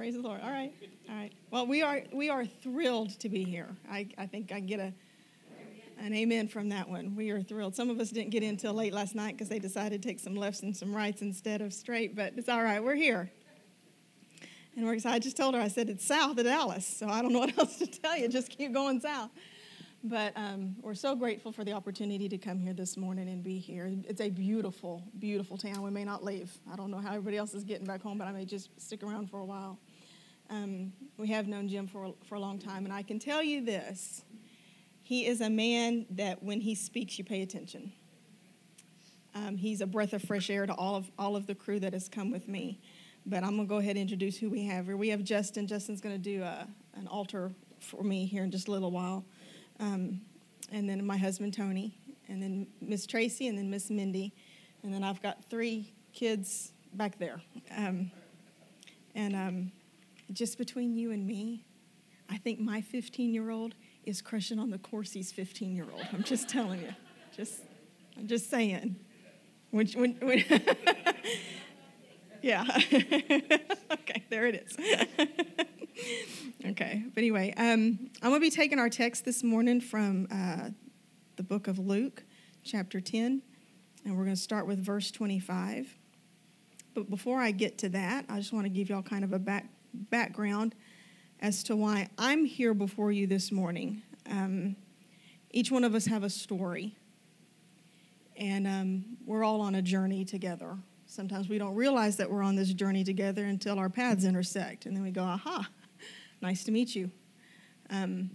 Praise the Lord. All right. All right. Well, we are we are thrilled to be here. I, I think I get a an amen from that one. We are thrilled. Some of us didn't get in until late last night because they decided to take some lefts and some rights instead of straight, but it's all right. We're here. And we're excited. I just told her, I said, it's south of Dallas, so I don't know what else to tell you. Just keep going south. But um, we're so grateful for the opportunity to come here this morning and be here. It's a beautiful, beautiful town. We may not leave. I don't know how everybody else is getting back home, but I may just stick around for a while. Um, we have known Jim for, for a long time, and I can tell you this he is a man that when he speaks, you pay attention. Um, he's a breath of fresh air to all of, all of the crew that has come with me. But I'm going to go ahead and introduce who we have here. We have Justin. Justin's going to do a, an altar for me here in just a little while. Um, and then my husband, Tony. And then Miss Tracy, and then Miss Mindy. And then I've got three kids back there. Um, and um, just between you and me, I think my 15 year old is crushing on the Corsi's 15 year old. I'm just telling you. Just, I'm just saying. When, when, when yeah. okay, there it is. okay, but anyway, um, I'm going to be taking our text this morning from uh, the book of Luke, chapter 10, and we're going to start with verse 25. But before I get to that, I just want to give y'all kind of a back, background as to why I'm here before you this morning. Um, each one of us have a story, and um, we're all on a journey together. Sometimes we don't realize that we're on this journey together until our paths intersect, and then we go, aha, nice to meet you. Um,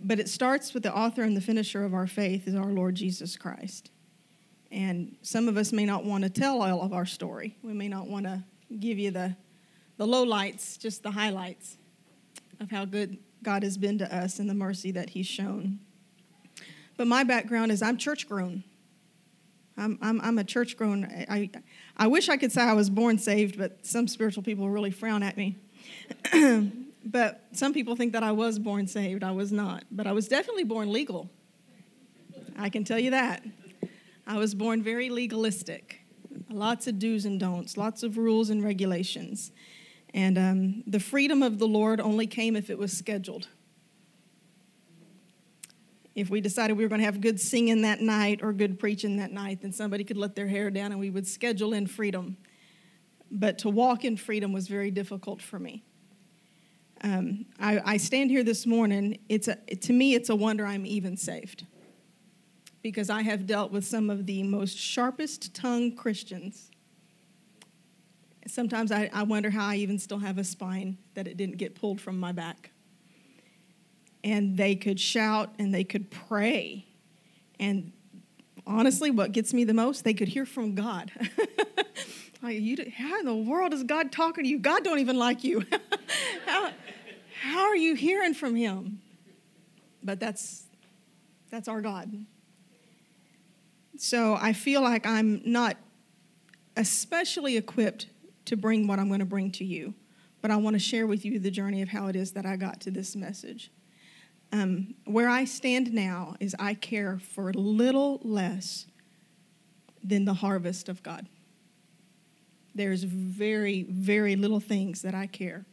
but it starts with the author and the finisher of our faith is our Lord Jesus Christ. And some of us may not want to tell all of our story. We may not want to give you the, the low lights, just the highlights of how good God has been to us and the mercy that He's shown. But my background is I'm church grown. I'm, I'm, I'm a church grown. I, I wish I could say I was born saved, but some spiritual people really frown at me. but some people think that I was born saved. I was not. But I was definitely born legal. I can tell you that. I was born very legalistic. Lots of do's and don'ts, lots of rules and regulations. And um, the freedom of the Lord only came if it was scheduled. If we decided we were going to have good singing that night or good preaching that night, then somebody could let their hair down and we would schedule in freedom. But to walk in freedom was very difficult for me. Um, I, I, stand here this morning. It's a, to me, it's a wonder I'm even saved because I have dealt with some of the most sharpest tongued Christians sometimes I, I wonder how I even still have a spine that it didn't get pulled from my back. And they could shout and they could pray. And honestly, what gets me the most, they could hear from God. like, you, how in the world is God talking to you? God don't even like you. how, how are you hearing from him? But that's that's our God. So I feel like I'm not especially equipped to bring what I'm going to bring to you, but I want to share with you the journey of how it is that I got to this message. Um, where I stand now is I care for little less than the harvest of God. There's very, very little things that I care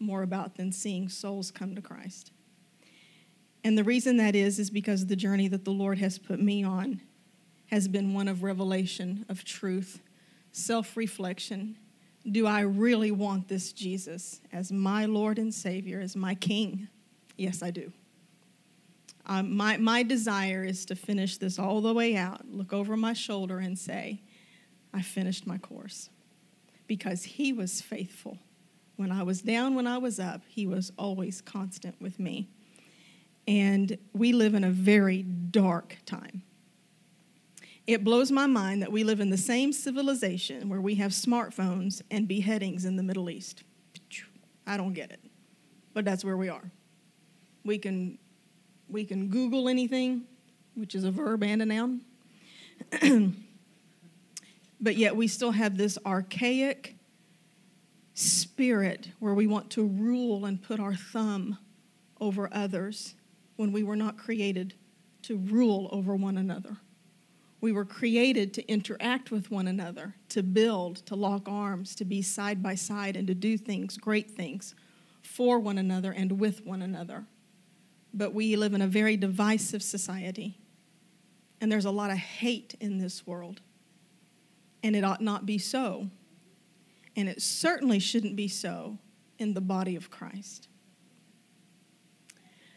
more about than seeing souls come to Christ. And the reason that is, is because the journey that the Lord has put me on has been one of revelation, of truth, self reflection, do I really want this Jesus as my Lord and Savior, as my King? Yes, I do. Um, my, my desire is to finish this all the way out, look over my shoulder, and say, I finished my course. Because He was faithful. When I was down, when I was up, He was always constant with me. And we live in a very dark time. It blows my mind that we live in the same civilization where we have smartphones and beheadings in the Middle East. I don't get it. But that's where we are. We can we can Google anything, which is a verb and a noun. but yet we still have this archaic spirit where we want to rule and put our thumb over others when we were not created to rule over one another. We were created to interact with one another, to build, to lock arms, to be side by side, and to do things, great things, for one another and with one another. But we live in a very divisive society, and there's a lot of hate in this world. And it ought not be so. And it certainly shouldn't be so in the body of Christ.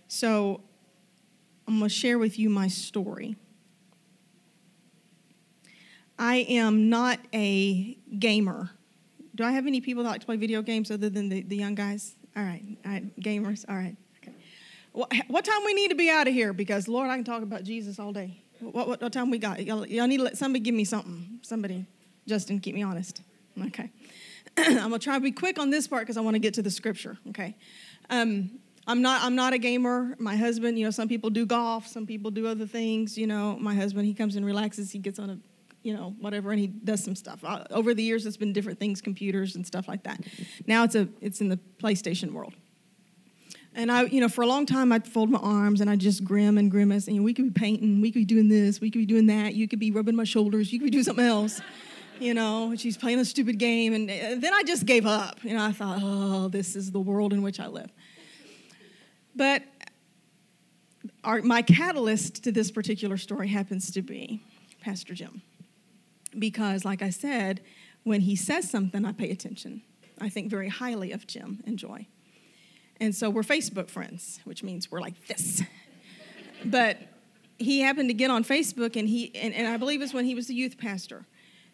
So, I'm going to share with you my story. I am not a gamer. Do I have any people that like to play video games other than the, the young guys? All right, all right, gamers, all right. Okay. What, what time we need to be out of here? Because, Lord, I can talk about Jesus all day. What, what, what time we got? Y'all, y'all need to let somebody give me something. Somebody, Justin, keep me honest. Okay. I'm to try to be quick on this part because I want to get to the scripture, okay? Um, I'm not I'm not a gamer. My husband, you know, some people do golf, some people do other things, you know. My husband, he comes and relaxes, he gets on a you know, whatever, and he does some stuff. Uh, over the years, it's been different things, computers and stuff like that. Now it's a it's in the PlayStation world. And I, you know, for a long time, I'd fold my arms and I'd just grim and grimace. And you know, we could be painting, we could be doing this, we could be doing that. You could be rubbing my shoulders, you could be doing something else. You know, she's playing a stupid game. And uh, then I just gave up. You know, I thought, oh, this is the world in which I live. But our, my catalyst to this particular story happens to be Pastor Jim because, like I said, when he says something, I pay attention. I think very highly of Jim and Joy. And so we're Facebook friends, which means we're like this. but he happened to get on Facebook, and he and, and I believe it's when he was a youth pastor,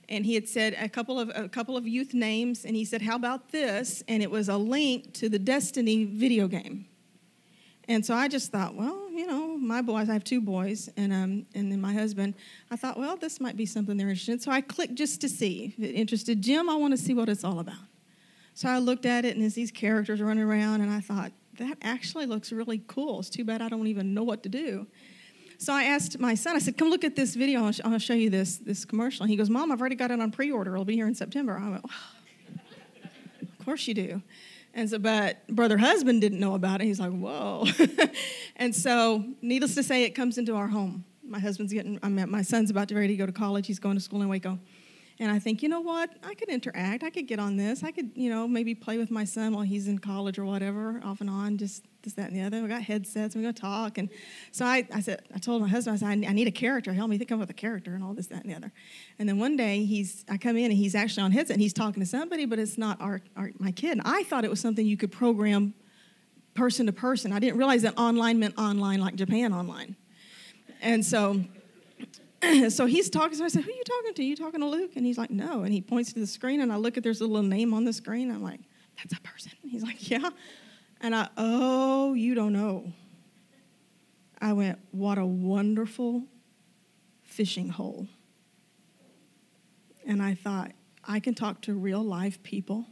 and he had said a couple of a couple of youth names, and he said, "How about this?" And it was a link to the Destiny video game. And so I just thought, well, you know, my boys, I have two boys, and um, and then my husband. I thought, well, this might be something they're interested in. So I clicked just to see if it interested Jim. I want to see what it's all about. So I looked at it, and there's these characters running around, and I thought that actually looks really cool. It's too bad I don't even know what to do. So I asked my son. I said, "Come look at this video. I'll, sh- I'll show you this this commercial." And he goes, "Mom, I've already got it on pre-order. It'll be here in September." I went, oh, "Of course you do." And so, but brother husband didn't know about it. He's like, whoa. and so, needless to say, it comes into our home. My husband's getting, I mean, my son's about to ready to go to college. He's going to school in Waco. And I think, you know what? I could interact. I could get on this. I could, you know, maybe play with my son while he's in college or whatever, off and on, just this, that, and the other. We got headsets. Going to talk. And so I, I said, I told my husband, I said, I need a character. Help me think of a character and all this, that, and the other. And then one day he's, I come in and he's actually on headset and he's talking to somebody, but it's not our, our my kid. And I thought it was something you could program person to person. I didn't realize that online meant online like Japan online. And so so he's talking. So I said, "Who are you talking to? Are you talking to Luke?" And he's like, "No." And he points to the screen, and I look at there's a little name on the screen. I'm like, "That's a person." He's like, "Yeah." And I, "Oh, you don't know." I went, "What a wonderful fishing hole." And I thought, I can talk to real live people.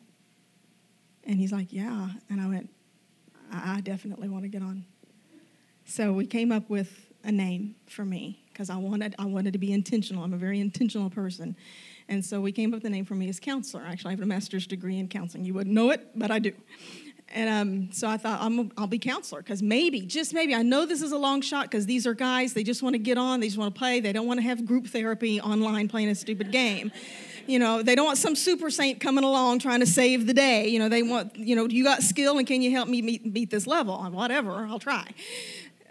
And he's like, "Yeah." And I went, "I definitely want to get on." So we came up with a name for me because I wanted I wanted to be intentional. I'm a very intentional person. And so we came up with the name for me as counselor. Actually, I have a master's degree in counseling. You wouldn't know it, but I do. And um, so I thought i will be counselor because maybe, just maybe, I know this is a long shot because these are guys, they just want to get on, they just want to play, they don't want to have group therapy online playing a stupid game. You know, they don't want some super saint coming along trying to save the day. You know, they want, you know, you got skill and can you help me meet, meet this level? Whatever, I'll try.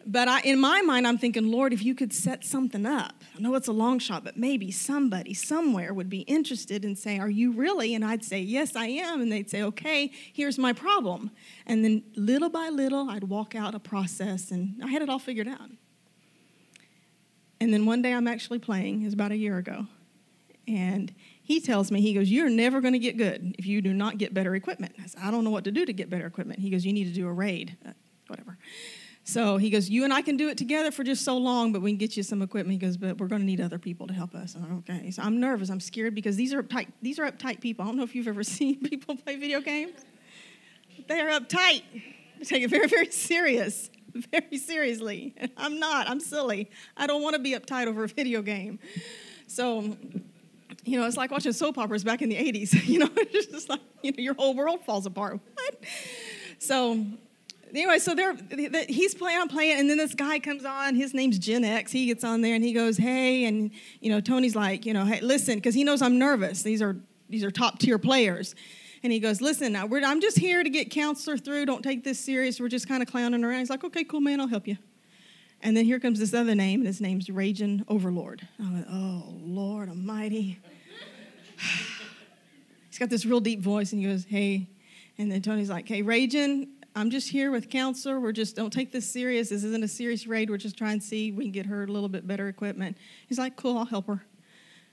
But I, in my mind, I'm thinking, Lord, if you could set something up, I know it's a long shot, but maybe somebody somewhere would be interested and say, Are you really? And I'd say, Yes, I am. And they'd say, Okay, here's my problem. And then little by little, I'd walk out a process, and I had it all figured out. And then one day I'm actually playing, it was about a year ago. And he tells me, he goes, You're never going to get good if you do not get better equipment. I said, I don't know what to do to get better equipment. He goes, You need to do a raid, uh, whatever. So he goes, You and I can do it together for just so long, but we can get you some equipment. He goes, But we're going to need other people to help us. I'm okay. So I'm nervous. I'm scared because these are uptight, these are uptight people. I don't know if you've ever seen people play video games. They are uptight. They take it very, very serious. Very seriously. I'm not. I'm silly. I don't want to be uptight over a video game. So you know, it's like watching soap operas back in the 80s. You know, it's just like, you know, your whole world falls apart. What? So anyway, so they're, he's playing, I'm playing, and then this guy comes on. His name's Gen X. He gets on there and he goes, "Hey," and you know, Tony's like, you know, "Hey, listen," because he knows I'm nervous. These are these are top tier players, and he goes, "Listen, now I'm just here to get counselor through. Don't take this serious. We're just kind of clowning around." He's like, "Okay, cool, man. I'll help you." And then here comes this other name, and his name's Raging Overlord. I went, "Oh Lord Almighty." He's got this real deep voice, and he goes, "Hey," and then Tony's like, "Hey, Raging, I'm just here with counselor. We're just, don't take this serious. This isn't a serious raid. We're just trying to see we can get her a little bit better equipment. He's like, cool, I'll help her.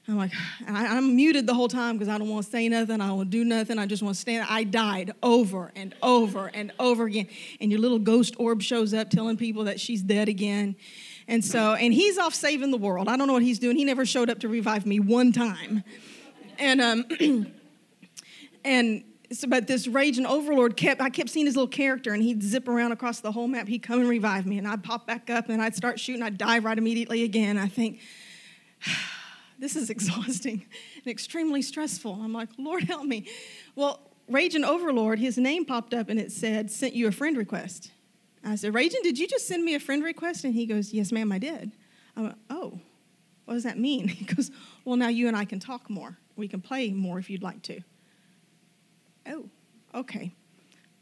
I'm like, I, am muted the whole time because I don't want to say nothing. I don't do nothing. I just want to stand. I died over and over and over again. And your little ghost orb shows up telling people that she's dead again. And so, and he's off saving the world. I don't know what he's doing. He never showed up to revive me one time. And, um, and but this raging overlord kept, I kept seeing his little character and he'd zip around across the whole map. He'd come and revive me and I'd pop back up and I'd start shooting. I'd die right immediately again. I think, this is exhausting and extremely stressful. I'm like, Lord, help me. Well, Raging Overlord, his name popped up and it said, sent you a friend request. I said, Raging, did you just send me a friend request? And he goes, Yes, ma'am, I did. I went, Oh, what does that mean? He goes, Well, now you and I can talk more. We can play more if you'd like to. Oh, okay.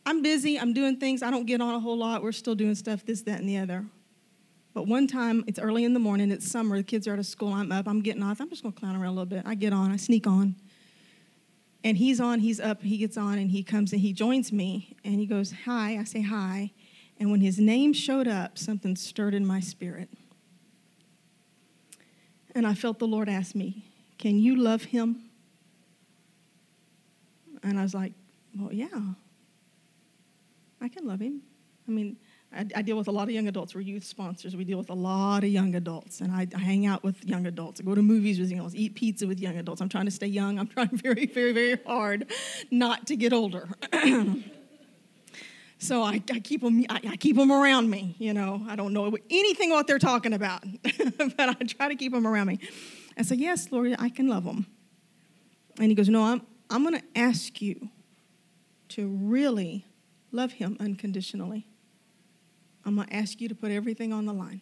I'm busy, I'm doing things, I don't get on a whole lot. We're still doing stuff, this, that, and the other. But one time, it's early in the morning, it's summer, the kids are out of school, I'm up, I'm getting off, I'm just gonna clown around a little bit. I get on, I sneak on. And he's on, he's up, he gets on, and he comes and he joins me, and he goes, Hi. I say, Hi. And when his name showed up, something stirred in my spirit. And I felt the Lord ask me, Can you love him? And I was like, well, yeah, I can love him. I mean, I, I, deal with a lot of young adults. We're youth sponsors. We deal with a lot of young adults, and I, I, hang out with young adults. I go to movies with young adults, eat pizza with young adults. I'm trying to stay young. I'm trying very, very, very hard not to get older. so I, I, keep them. I, keep them around me. You know, I don't know anything what they're talking about, but I try to keep them around me. I say, "Yes, Lord, I can love them." And he goes, "No, I'm I'm going to ask you to really love him unconditionally. I'm going to ask you to put everything on the line.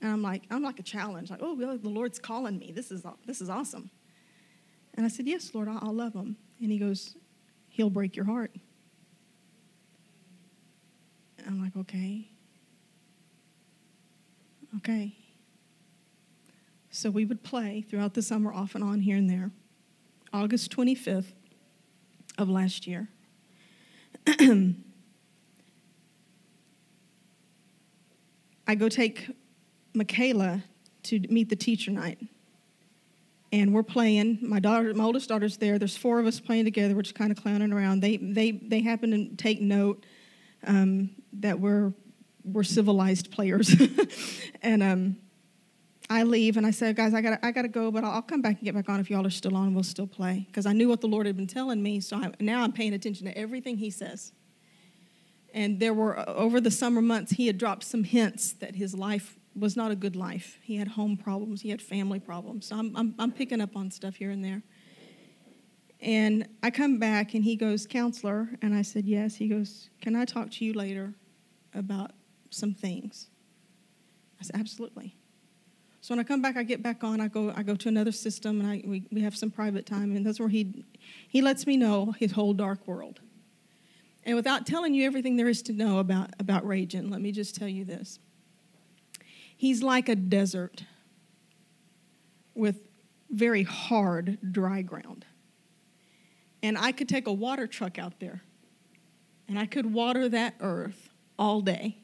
And I'm like, I'm like a challenge, like, oh, well, the Lord's calling me. This is, this is awesome. And I said, yes, Lord, I'll, I'll love him. And he goes, he'll break your heart. And I'm like, okay. Okay. So we would play throughout the summer, off and on, here and there. August 25th of last year. I go take Michaela to meet the teacher night. And we're playing. My daughter, my oldest daughter's there. There's four of us playing together. We're just kind of clowning around. They, they, they happen to take note um, that we're, we're civilized players. and um, I leave and I said, guys, I got I got to go, but I'll, I'll, come back and get back on if y'all are still on. We'll still play because I knew what the Lord had been telling me. So I, now I'm paying attention to everything He says. And there were uh, over the summer months, He had dropped some hints that his life was not a good life. He had home problems. He had family problems. So I'm I'm, I'm picking up on stuff here and there. And I come back and he goes, counselor, and I said yes. He goes, can I talk to you later about some things? I said absolutely. So when I come back, I get back on. I go, I go to another system, and I, we, we have some private time, and that's where he, he lets me know his whole dark world. And without telling you everything there is to know about, about Raging, let me just tell you this. He's like a desert with very hard, dry ground. And I could take a water truck out there, and I could water that earth all day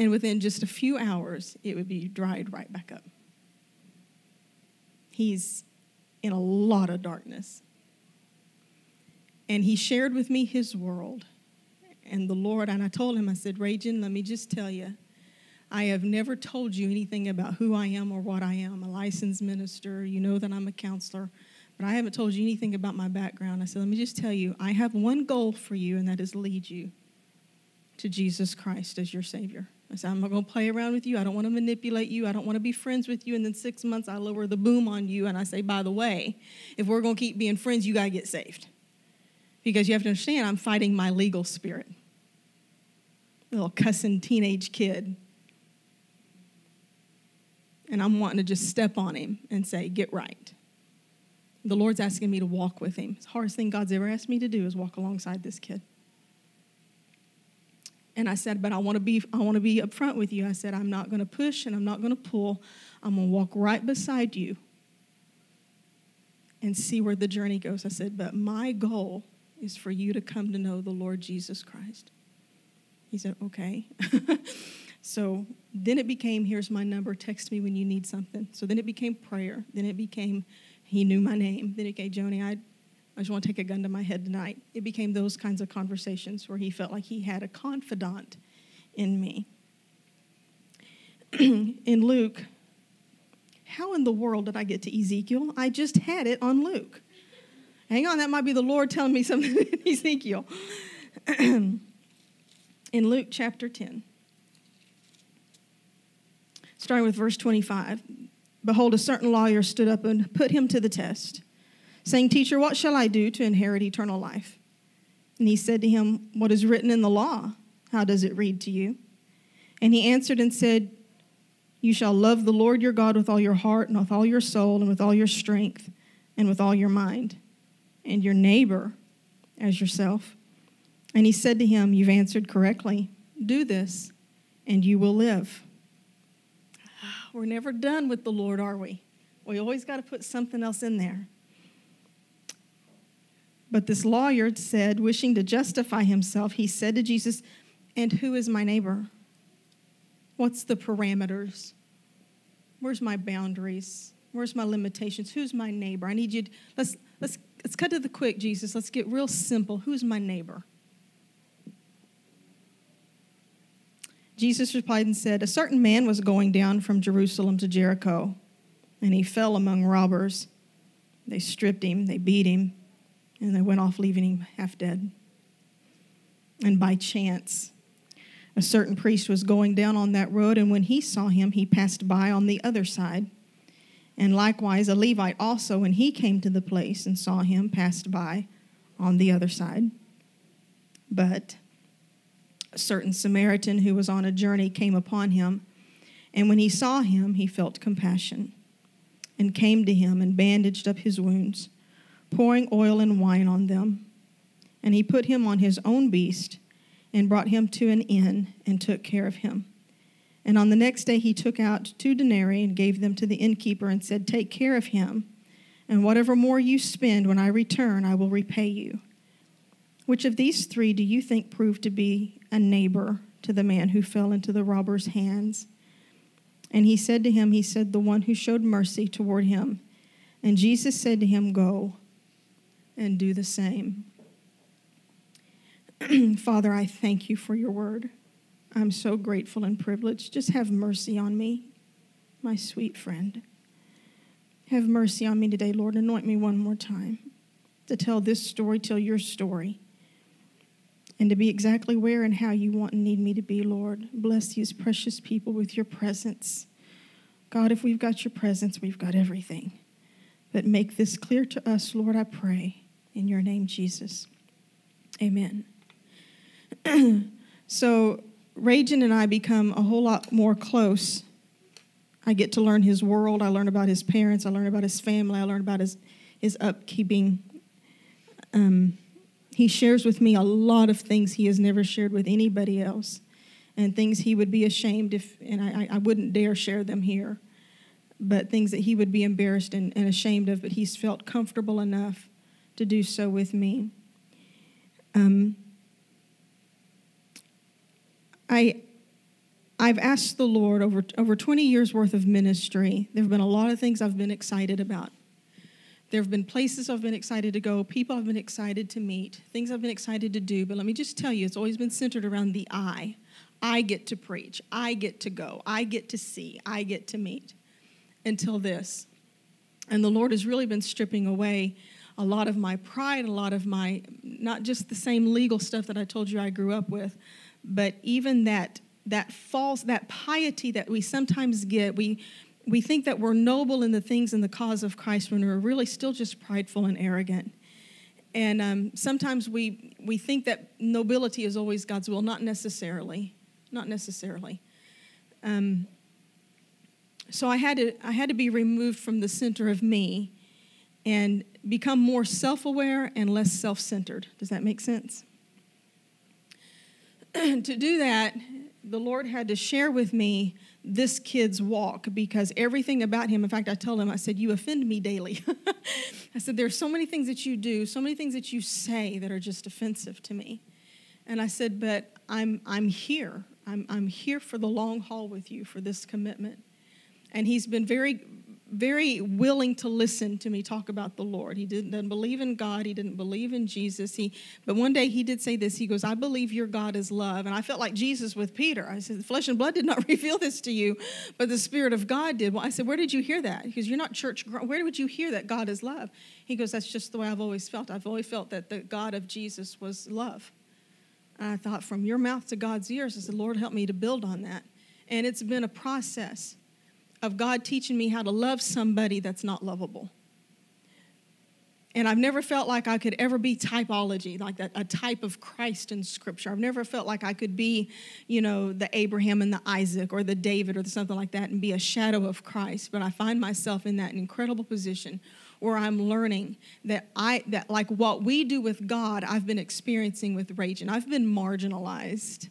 and within just a few hours, it would be dried right back up. He's in a lot of darkness. And he shared with me his world. And the Lord, and I told him, I said, Raging, let me just tell you, I have never told you anything about who I am or what I am. I'm a licensed minister. You know that I'm a counselor. But I haven't told you anything about my background. I said, let me just tell you, I have one goal for you, and that is lead you to Jesus Christ as your Savior. I said, I'm not going to play around with you. I don't want to manipulate you. I don't want to be friends with you. And then six months, I lower the boom on you. And I say, by the way, if we're going to keep being friends, you got to get saved. Because you have to understand, I'm fighting my legal spirit. little cussing teenage kid. And I'm wanting to just step on him and say, Get right. The Lord's asking me to walk with him. the hardest thing God's ever asked me to do is walk alongside this kid. And I said, but I want to be I want to be upfront with you. I said, I'm not going to push and I'm not going to pull. I'm going to walk right beside you and see where the journey goes. I said, but my goal is for you to come to know the Lord Jesus Christ. He said, okay. so then it became, here's my number, text me when you need something. So then it became prayer. Then it became, he knew my name. Then it became, Joni, I I just want to take a gun to my head tonight. It became those kinds of conversations where he felt like he had a confidant in me. in Luke, how in the world did I get to Ezekiel? I just had it on Luke. Hang on, that might be the Lord telling me something in Ezekiel. in Luke chapter 10, starting with verse 25 Behold, a certain lawyer stood up and put him to the test saying, Teacher, what shall I do to inherit eternal life? And he said to him, What is written in the law? How does it read to you? And he answered and said, You shall love the Lord your God with all your heart, and with all your soul, and with all your strength, and with all your mind, and your neighbor as yourself. And he said to him, You've answered correctly. Do this, and you will live. We're never done with the Lord, are we? We always got to put something else in there. But this lawyer said, wishing to justify himself, he said to Jesus, And who is my neighbor? What's the parameters? Where's my boundaries? Where's my limitations? Who's my neighbor? I need you to, let's let's let's cut to the quick, Jesus. Let's get real simple. Who's my neighbor? Jesus replied and said, A certain man was going down from Jerusalem to Jericho, and he fell among robbers. They stripped him, they beat him and they went off, leaving him half dead. And by chance, a certain priest was going down on that road, and when he saw him, he passed by on the other side. And likewise, a Levite also, when he came to the place and saw him, passed by on the other side. But a certain Samaritan who was on a journey came upon him, and when he saw him, he felt compassion, and came to him and bandaged up his wounds pouring oil and wine on them. And he put him on his own beast and brought him to an inn and took care of him. And on the next day he took out two denarii and gave them to the innkeeper and said, Take care of him, and whatever more you spend when I return, I will repay you. Which of these three do you think proved to be a neighbor to the man who fell into the robber's hands? And he said to him, He said, The one who showed mercy toward him. And Jesus said to him, Go and do the same. Father, I thank you for your word. I'm so grateful and privileged. Just have mercy on me, my sweet friend. Have mercy on me today, Lord. Anoint me one more time to tell this story, tell your story, and to be exactly where and how you want and need me to be, Lord. Bless these precious people with your presence. God, if we've got your presence, we've got everything. But make this clear to us, Lord, I pray. In your name, Jesus. Amen. so, Raging and I become a whole lot more close. I get to learn his world. I learn about his parents. I learn about his family. I learn about his, his upkeeping. Um, he shares with me a lot of things he has never shared with anybody else and things he would be ashamed if, and I, I wouldn't dare share them here, but things that he would be embarrassed and, and ashamed of, but he's felt comfortable enough to do so with me. Um, I, I've asked the Lord over, over 20 years worth of ministry. There have been a lot of things I've been excited about. There have been places I've been excited to go, people I've been excited to meet, things I've been excited to do. But let me just tell you, it's always been centered around the I. I get to preach, I get to go, I get to see, I get to meet until this. And the Lord has really been stripping away a lot of my pride, a lot of my, not just the same legal stuff that I told you I grew up with, but even that, that false, that piety that we sometimes get. We, we think that we're noble in the things in the cause of Christ when we're really still just prideful and arrogant. And um, sometimes we, we think that nobility is always God's will, not necessarily. not necessarily. Um, so I had to I had to be removed from the center of me and become more self-aware and less self-centered. Does that make sense? to do that, the Lord had to share with me this kid's walk because everything about him, in fact, I told him, I said, You offend me daily. I said, There are so many things that you do, so many things that you say that are just offensive to me. And I said, But I'm, I'm here. I'm, I'm here for the long haul with you for this commitment. And he's been very, very willing to listen to me talk about the Lord. He didn't, didn't believe in God. He didn't believe in Jesus. He, but one day he did say this. He goes, "I believe your God is love." And I felt like Jesus with Peter. I said, "Flesh and blood did not reveal this to you, but the Spirit of God did." Well, I said, "Where did you hear that?" Because you're not church. Where would you hear that God is love? He goes, "That's just the way I've always felt. I've always felt that the God of Jesus was love." And I thought, from your mouth to God's ears, I said, "Lord, help me to build on that." And it's been a process of God teaching me how to love somebody that's not lovable. And I've never felt like I could ever be typology, like a type of Christ in Scripture. I've never felt like I could be, you know, the Abraham and the Isaac or the David or something like that and be a shadow of Christ. But I find myself in that incredible position where I'm learning that I that like what we do with God, I've been experiencing with rage, and I've been marginalized.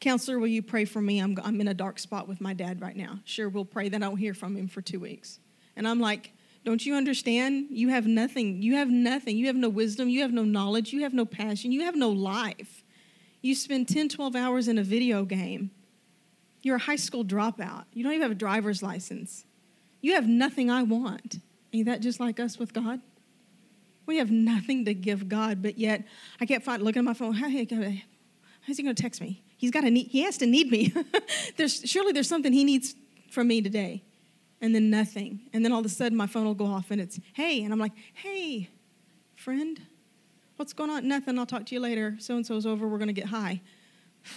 Counselor, will you pray for me? I'm, I'm in a dark spot with my dad right now. Sure, we'll pray. Then I don't hear from him for two weeks. And I'm like, don't you understand? You have nothing. You have nothing. You have no wisdom. You have no knowledge. You have no passion. You have no life. You spend 10, 12 hours in a video game. You're a high school dropout. You don't even have a driver's license. You have nothing I want. Ain't that just like us with God? We have nothing to give God, but yet I kept looking at my phone. Hey, how's he going to text me? He's got to need, he has to need me. there's surely there's something he needs from me today. And then nothing. And then all of a sudden my phone will go off and it's, hey. And I'm like, hey, friend, what's going on? Nothing. I'll talk to you later. So and so's over. We're going to get high.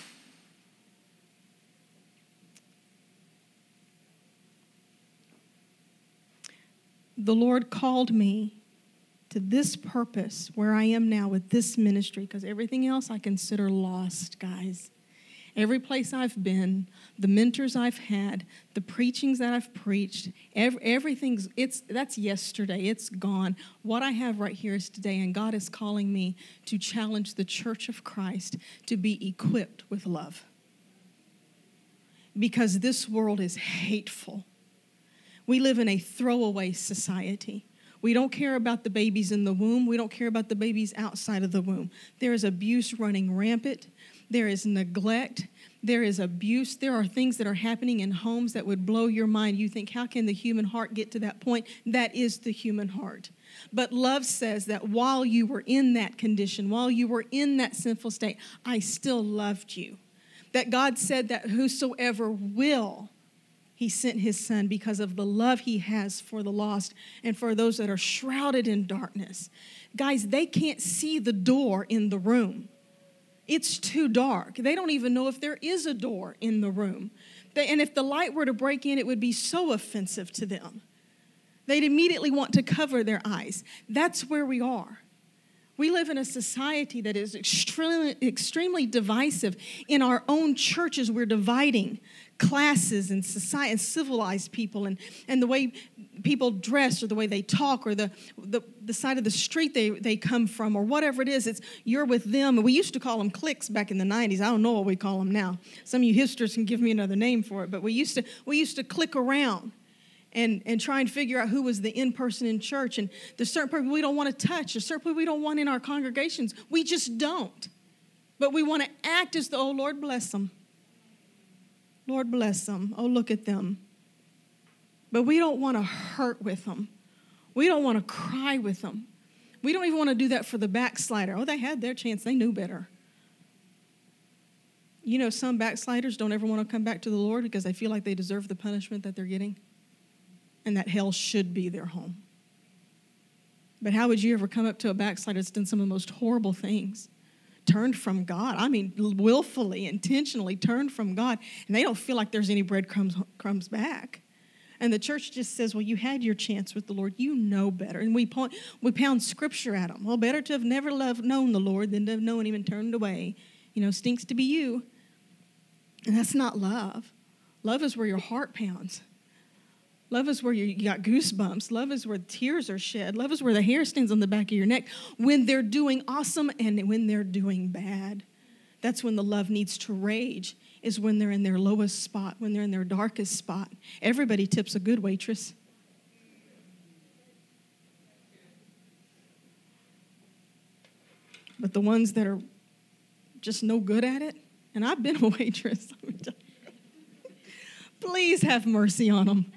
the Lord called me to this purpose where I am now with this ministry because everything else I consider lost, guys. Every place I've been, the mentors I've had, the preachings that I've preached, every, everything's it's that's yesterday. It's gone. What I have right here is today, and God is calling me to challenge the church of Christ to be equipped with love. Because this world is hateful. We live in a throwaway society. We don't care about the babies in the womb. We don't care about the babies outside of the womb. There is abuse running rampant there is neglect, there is abuse, there are things that are happening in homes that would blow your mind. You think, how can the human heart get to that point? That is the human heart. But love says that while you were in that condition, while you were in that sinful state, I still loved you. That God said that whosoever will, he sent his son because of the love he has for the lost and for those that are shrouded in darkness. Guys, they can't see the door in the room. It's too dark. They don't even know if there is a door in the room. They, and if the light were to break in, it would be so offensive to them. They'd immediately want to cover their eyes. That's where we are. We live in a society that is extremely, extremely divisive. In our own churches, we're dividing classes and society and civilized people and, and the way people dress or the way they talk or the, the, the side of the street they, they come from or whatever it is. It's you're with them. We used to call them cliques back in the 90s. I don't know what we call them now. Some of you hipsters can give me another name for it, but we used to, we used to click around and, and try and figure out who was the in person in church. And there's certain people we don't want to touch, there's certain people we don't want in our congregations. We just don't. But we want to act as the, oh, Lord bless them. Lord bless them. Oh, look at them. But we don't want to hurt with them. We don't want to cry with them. We don't even want to do that for the backslider. Oh, they had their chance, they knew better. You know, some backsliders don't ever want to come back to the Lord because they feel like they deserve the punishment that they're getting and that hell should be their home. But how would you ever come up to a backslider that's done some of the most horrible things? Turned from God. I mean, willfully, intentionally turned from God, and they don't feel like there's any breadcrumbs crumbs back. And the church just says, Well, you had your chance with the Lord. You know better. And we, point, we pound scripture at them. Well, better to have never loved, known the Lord than to have known him and turned away. You know, stinks to be you. And that's not love. Love is where your heart pounds. Love is where you got goosebumps. Love is where tears are shed. Love is where the hair stands on the back of your neck when they're doing awesome and when they're doing bad. That's when the love needs to rage, is when they're in their lowest spot, when they're in their darkest spot. Everybody tips a good waitress. But the ones that are just no good at it, and I've been a waitress, please have mercy on them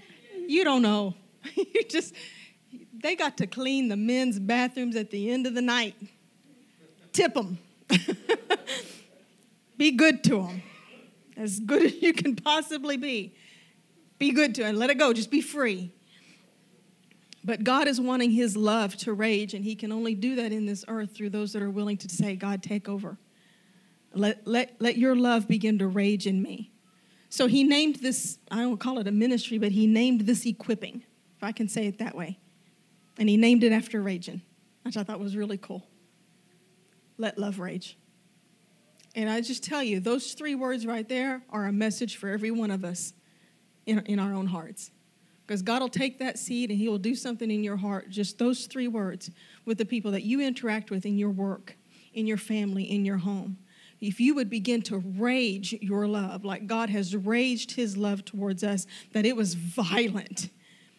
you don't know. you just, they got to clean the men's bathrooms at the end of the night. Tip them. be good to them. As good as you can possibly be. Be good to them. Let it go. Just be free. But God is wanting his love to rage, and he can only do that in this earth through those that are willing to say, God, take over. Let, let, let your love begin to rage in me. So he named this, I don't call it a ministry, but he named this equipping, if I can say it that way. And he named it after raging, which I thought was really cool. Let love rage. And I just tell you, those three words right there are a message for every one of us in, in our own hearts. Because God will take that seed and He will do something in your heart, just those three words, with the people that you interact with in your work, in your family, in your home if you would begin to rage your love like God has raged his love towards us, that it was violent.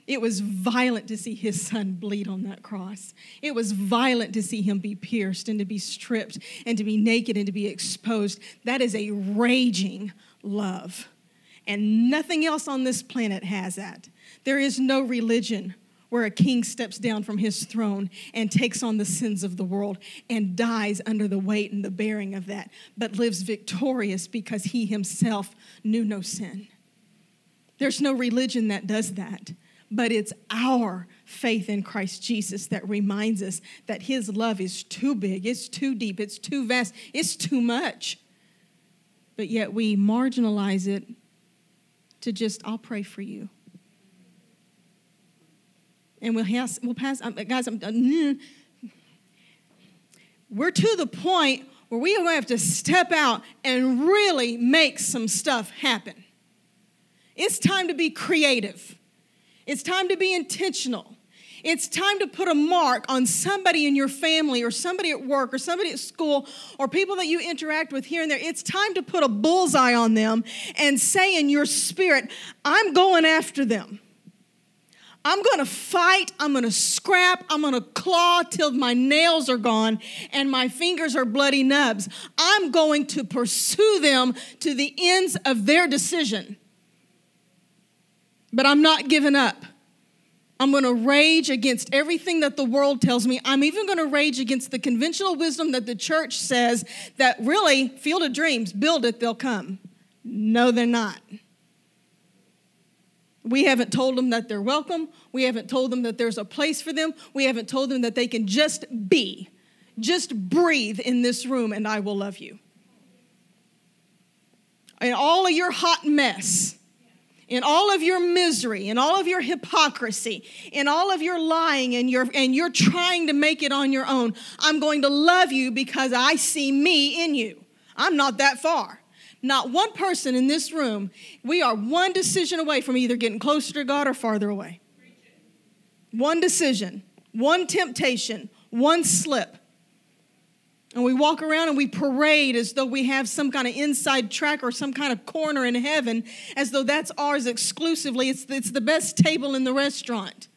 It was violent to see his son bleed on that cross. It was violent to see him be pierced and to be stripped and to be naked and to be exposed. That is a raging love. And nothing else on this planet has that. There is no religion where a king steps down from his throne and takes on the sins of the world and dies under the weight and the bearing of that, but lives victorious because he himself knew no sin. There's no religion that does that, but it's our faith in Christ Jesus that reminds us that his love is too big, it's too deep, it's too vast, it's too much. But yet we marginalize it to just, I'll pray for you and we'll, has, we'll pass, um, guys, I'm, uh, we're to the point where we have to step out and really make some stuff happen. It's time to be creative. It's time to be intentional. It's time to put a mark on somebody in your family or somebody at work or somebody at school or people that you interact with here and there. It's time to put a bullseye on them and say in your spirit, I'm going after them. I'm going to fight, I'm going to scrap, I'm going to claw till my nails are gone and my fingers are bloody nubs. I'm going to pursue them to the ends of their decision. But I'm not giving up. I'm going to rage against everything that the world tells me. I'm even going to rage against the conventional wisdom that the church says that really, field of dreams, build it, they'll come. No, they're not. We haven't told them that they're welcome. We haven't told them that there's a place for them. We haven't told them that they can just be, just breathe in this room, and I will love you. In all of your hot mess, in all of your misery, in all of your hypocrisy, in all of your lying and your and you're trying to make it on your own, I'm going to love you because I see me in you. I'm not that far. Not one person in this room, we are one decision away from either getting closer to God or farther away. One decision, one temptation, one slip. And we walk around and we parade as though we have some kind of inside track or some kind of corner in heaven, as though that's ours exclusively. It's, it's the best table in the restaurant.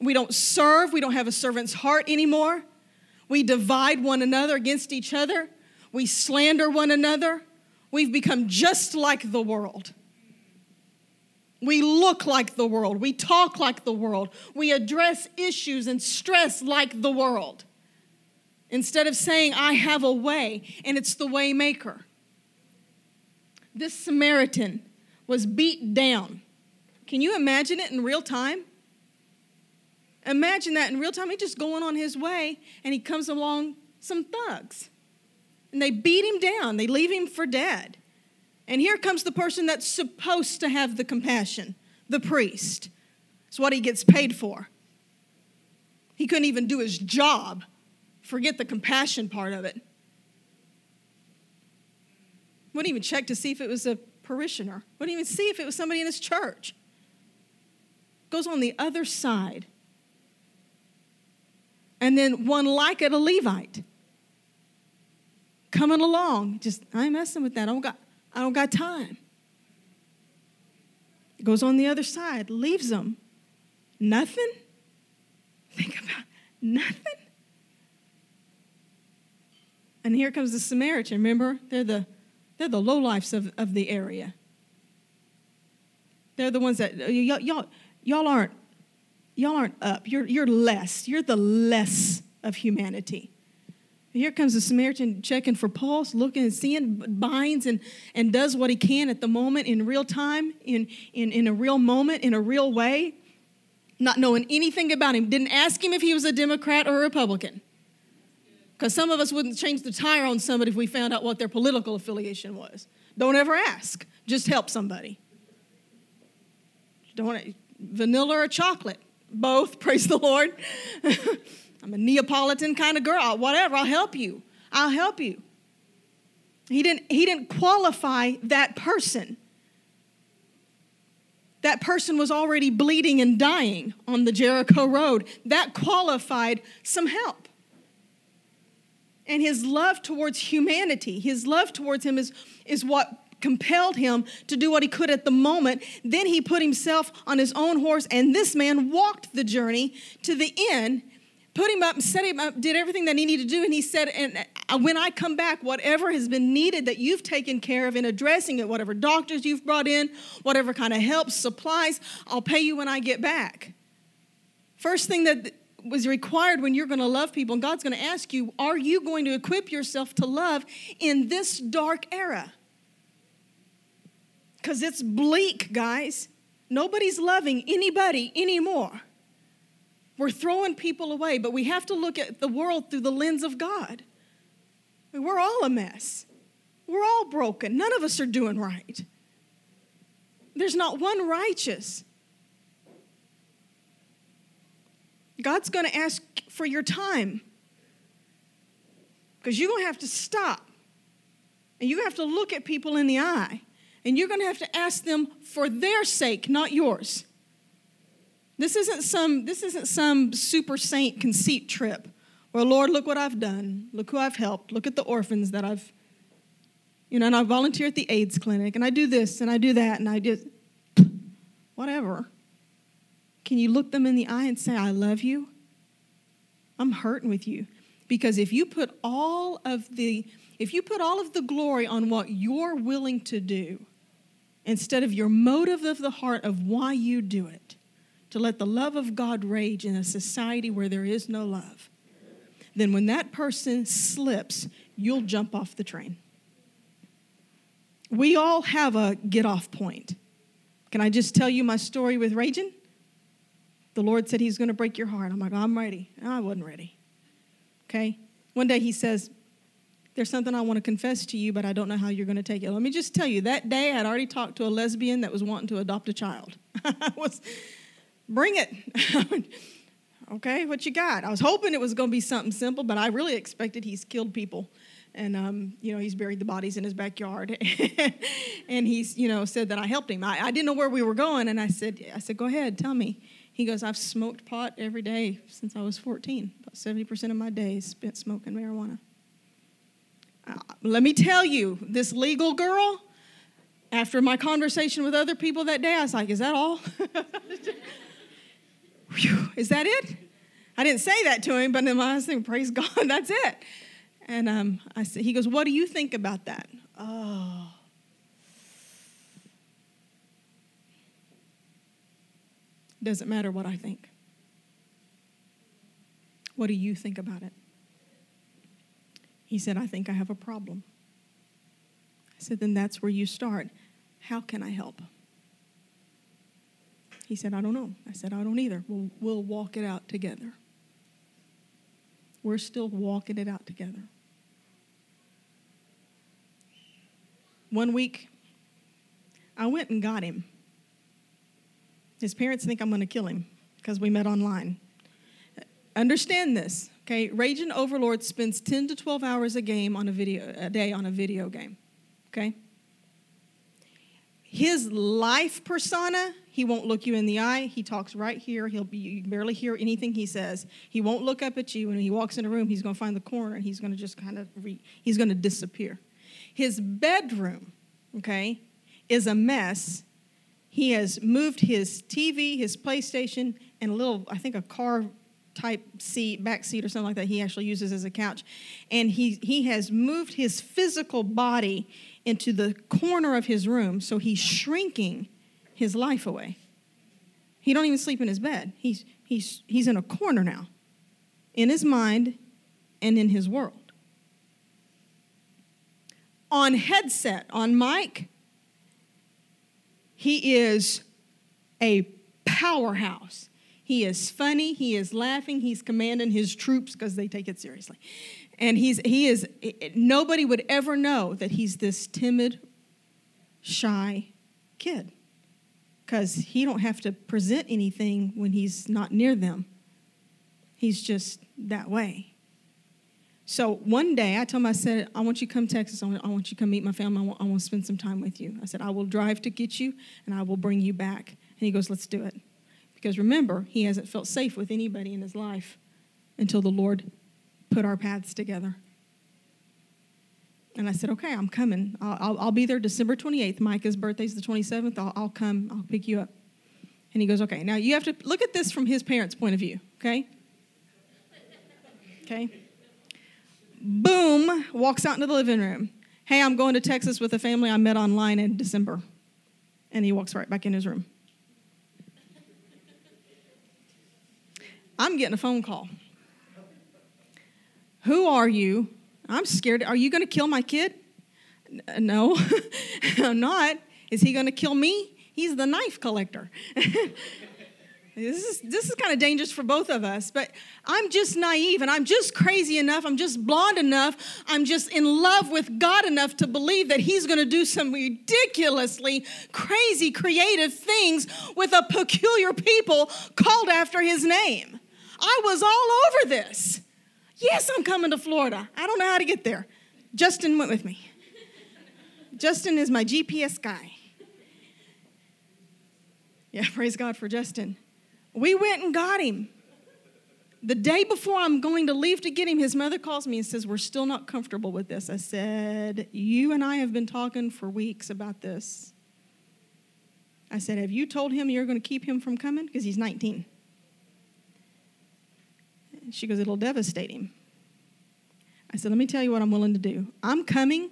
We don't serve, we don't have a servant's heart anymore. We divide one another against each other, we slander one another. We've become just like the world. We look like the world. We talk like the world. We address issues and stress like the world. Instead of saying, I have a way, and it's the way maker. This Samaritan was beat down. Can you imagine it in real time? Imagine that in real time. He's just going on his way, and he comes along some thugs. And they beat him down, they leave him for dead. And here comes the person that's supposed to have the compassion the priest. It's what he gets paid for. He couldn't even do his job. Forget the compassion part of it. Wouldn't even check to see if it was a parishioner. Wouldn't even see if it was somebody in his church. Goes on the other side. And then one like it, a Levite, coming along. Just I ain't messing with that. I don't got, I don't got time. Goes on the other side, leaves them. Nothing? Think about nothing. And here comes the Samaritan. Remember, they're the they're the lowlifes of, of the area. They're the ones that y'all, y'all, y'all aren't y'all aren't up. You're you're less. You're the less of humanity. Here comes the Samaritan checking for pulse, looking and seeing, binds and, and does what he can at the moment in real time, in, in, in a real moment, in a real way, not knowing anything about him. Didn't ask him if he was a Democrat or a Republican. Because some of us wouldn't change the tire on somebody if we found out what their political affiliation was. Don't ever ask. Just help somebody. Don't want vanilla or chocolate. Both, praise the Lord. I'm a Neapolitan kind of girl. Whatever, I'll help you. I'll help you. He didn't, he didn't qualify that person. That person was already bleeding and dying on the Jericho road. That qualified some help and his love towards humanity, his love towards him is, is what compelled him to do what he could at the moment. Then he put himself on his own horse, and this man walked the journey to the inn, put him up, and set him up, did everything that he needed to do. And he said, And uh, when I come back, whatever has been needed that you've taken care of in addressing it, whatever doctors you've brought in, whatever kind of help, supplies, I'll pay you when I get back. First thing that was required when you're going to love people. And God's going to ask you, are you going to equip yourself to love in this dark era? Because it's bleak, guys. Nobody's loving anybody anymore. We're throwing people away, but we have to look at the world through the lens of God. We're all a mess. We're all broken. None of us are doing right. There's not one righteous. God's going to ask for your time because you're going to have to stop and you have to look at people in the eye and you're going to have to ask them for their sake, not yours. This isn't some this isn't some super saint conceit trip where Lord, look what I've done. Look who I've helped. Look at the orphans that I've you know, and I volunteer at the AIDS clinic and I do this and I do that and I just whatever. Can you look them in the eye and say, I love you? I'm hurting with you. Because if you put all of the if you put all of the glory on what you're willing to do instead of your motive of the heart of why you do it, to let the love of God rage in a society where there is no love, then when that person slips, you'll jump off the train. We all have a get off point. Can I just tell you my story with raging? The Lord said He's going to break your heart. I'm like, I'm ready. I wasn't ready. Okay? One day He says, There's something I want to confess to you, but I don't know how you're going to take it. Let me just tell you, that day I'd already talked to a lesbian that was wanting to adopt a child. I was, bring it. okay, what you got? I was hoping it was going to be something simple, but I really expected he's killed people and um, you know he's buried the bodies in his backyard and he's you know said that i helped him I, I, didn't know where we were going and i said i said go ahead tell me he goes, I've smoked pot every day since I was 14. About 70% of my days spent smoking marijuana. Uh, let me tell you, this legal girl, after my conversation with other people that day, I was like, is that all? Whew, is that it? I didn't say that to him, but then I was thinking, praise God, that's it. And um, I said, he goes, what do you think about that? Oh. Doesn't matter what I think. What do you think about it? He said, I think I have a problem. I said, then that's where you start. How can I help? He said, I don't know. I said, I don't either. We'll, we'll walk it out together. We're still walking it out together. One week, I went and got him. His parents think I'm going to kill him because we met online. Understand this, okay? Raging Overlord spends 10 to 12 hours a game on a video a day on a video game. Okay? His life persona, he won't look you in the eye. He talks right here. He'll be, you barely hear anything he says. He won't look up at you. When he walks in a room, he's going to find the corner and he's going to just kind of, re, he's going to disappear. His bedroom, okay, is a mess. He has moved his TV, his PlayStation, and a little, I think, a car type seat, back seat or something like that he actually uses as a couch. And he, he has moved his physical body into the corner of his room, so he's shrinking his life away. He don't even sleep in his bed. He's, he's, he's in a corner now, in his mind and in his world. On headset, on mic, he is a powerhouse. He is funny, he is laughing, he's commanding his troops because they take it seriously. And he's, he is, nobody would ever know that he's this timid, shy kid because he don't have to present anything when he's not near them. He's just that way. So one day I told him, I said, I want you to come Texas. I want, I want you to come meet my family. I want, I want to spend some time with you. I said, I will drive to get you and I will bring you back. And he goes, let's do it. Because remember, he hasn't felt safe with anybody in his life until the Lord put our paths together. And I said, okay, I'm coming. I'll, I'll, I'll be there December 28th. Micah's birthday's the 27th. I'll, I'll come. I'll pick you up. And he goes, okay. Now you have to look at this from his parents' point of view, okay? Okay. Boom, walks out into the living room. Hey, I'm going to Texas with a family I met online in December. And he walks right back in his room. I'm getting a phone call. Who are you? I'm scared. Are you going to kill my kid? No, I'm not. Is he going to kill me? He's the knife collector. this is, this is kind of dangerous for both of us, but I'm just naive and I'm just crazy enough. I'm just blonde enough. I'm just in love with God enough to believe that He's going to do some ridiculously crazy, creative things with a peculiar people called after His name. I was all over this. Yes, I'm coming to Florida. I don't know how to get there. Justin went with me. Justin is my GPS guy. Yeah, praise God for Justin. We went and got him. The day before I'm going to leave to get him, his mother calls me and says, We're still not comfortable with this. I said, You and I have been talking for weeks about this. I said, Have you told him you're going to keep him from coming? Because he's 19. She goes, It'll devastate him. I said, Let me tell you what I'm willing to do. I'm coming.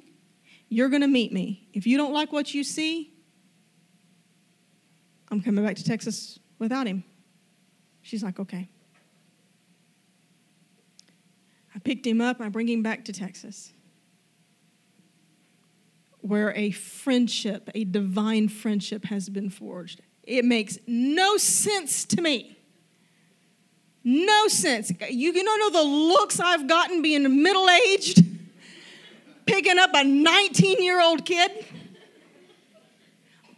You're going to meet me. If you don't like what you see, I'm coming back to Texas without him. She's like, Okay. I picked him up. I bring him back to Texas, where a friendship, a divine friendship, has been forged. It makes no sense to me no sense. You don't know the looks I've gotten being middle aged, picking up a 19 year old kid.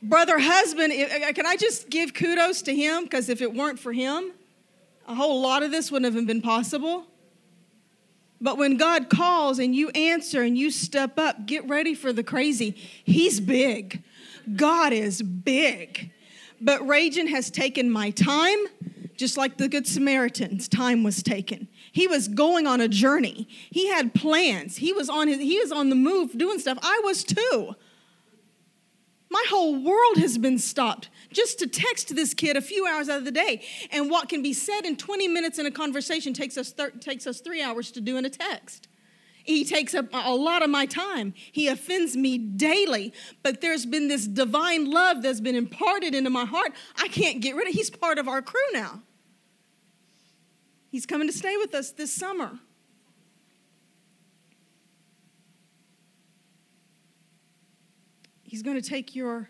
Brother, husband, can I just give kudos to him? Because if it weren't for him, a whole lot of this wouldn't have been possible. But when God calls and you answer and you step up, get ready for the crazy. He's big. God is big. But Raging has taken my time just like the Good Samaritan's time was taken. He was going on a journey. He had plans. He was on his, he was on the move doing stuff. I was too. My whole world has been stopped just to text this kid a few hours out of the day. And what can be said in 20 minutes in a conversation takes us, thir- takes us three hours to do in a text. He takes up a lot of my time. He offends me daily. But there's been this divine love that's been imparted into my heart. I can't get rid of. He's part of our crew now. He's coming to stay with us this summer. He's going to take your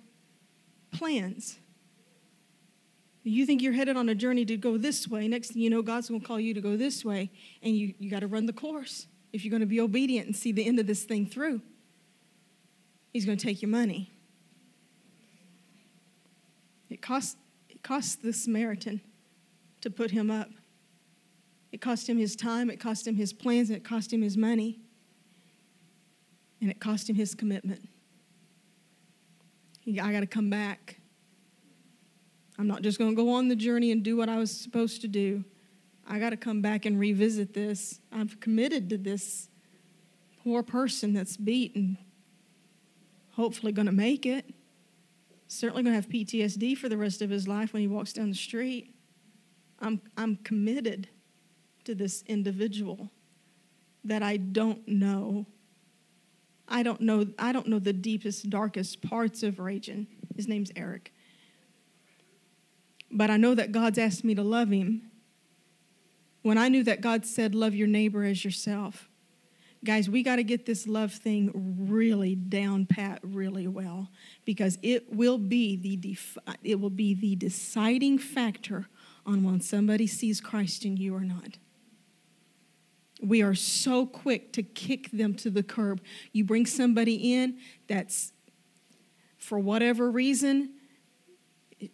plans. You think you're headed on a journey to go this way. Next thing you know, God's going to call you to go this way, and you, you got to run the course if you're going to be obedient and see the end of this thing through. He's going to take your money. It cost, it cost the Samaritan to put him up. It cost him his time, it cost him his plans, and it cost him his money. And it cost him his commitment. I got to come back. I'm not just going to go on the journey and do what I was supposed to do. I got to come back and revisit this. I've committed to this poor person that's beaten, hopefully going to make it. Certainly going to have PTSD for the rest of his life when he walks down the street. I'm, I'm committed to this individual that I don't know. I don't know I don't know the deepest darkest parts of Raging. His name's Eric. But I know that God's asked me to love him. When I knew that God said love your neighbor as yourself. Guys, we got to get this love thing really down pat really well because it will be the def- it will be the deciding factor on when somebody sees Christ in you or not. We are so quick to kick them to the curb. You bring somebody in that's, for whatever reason,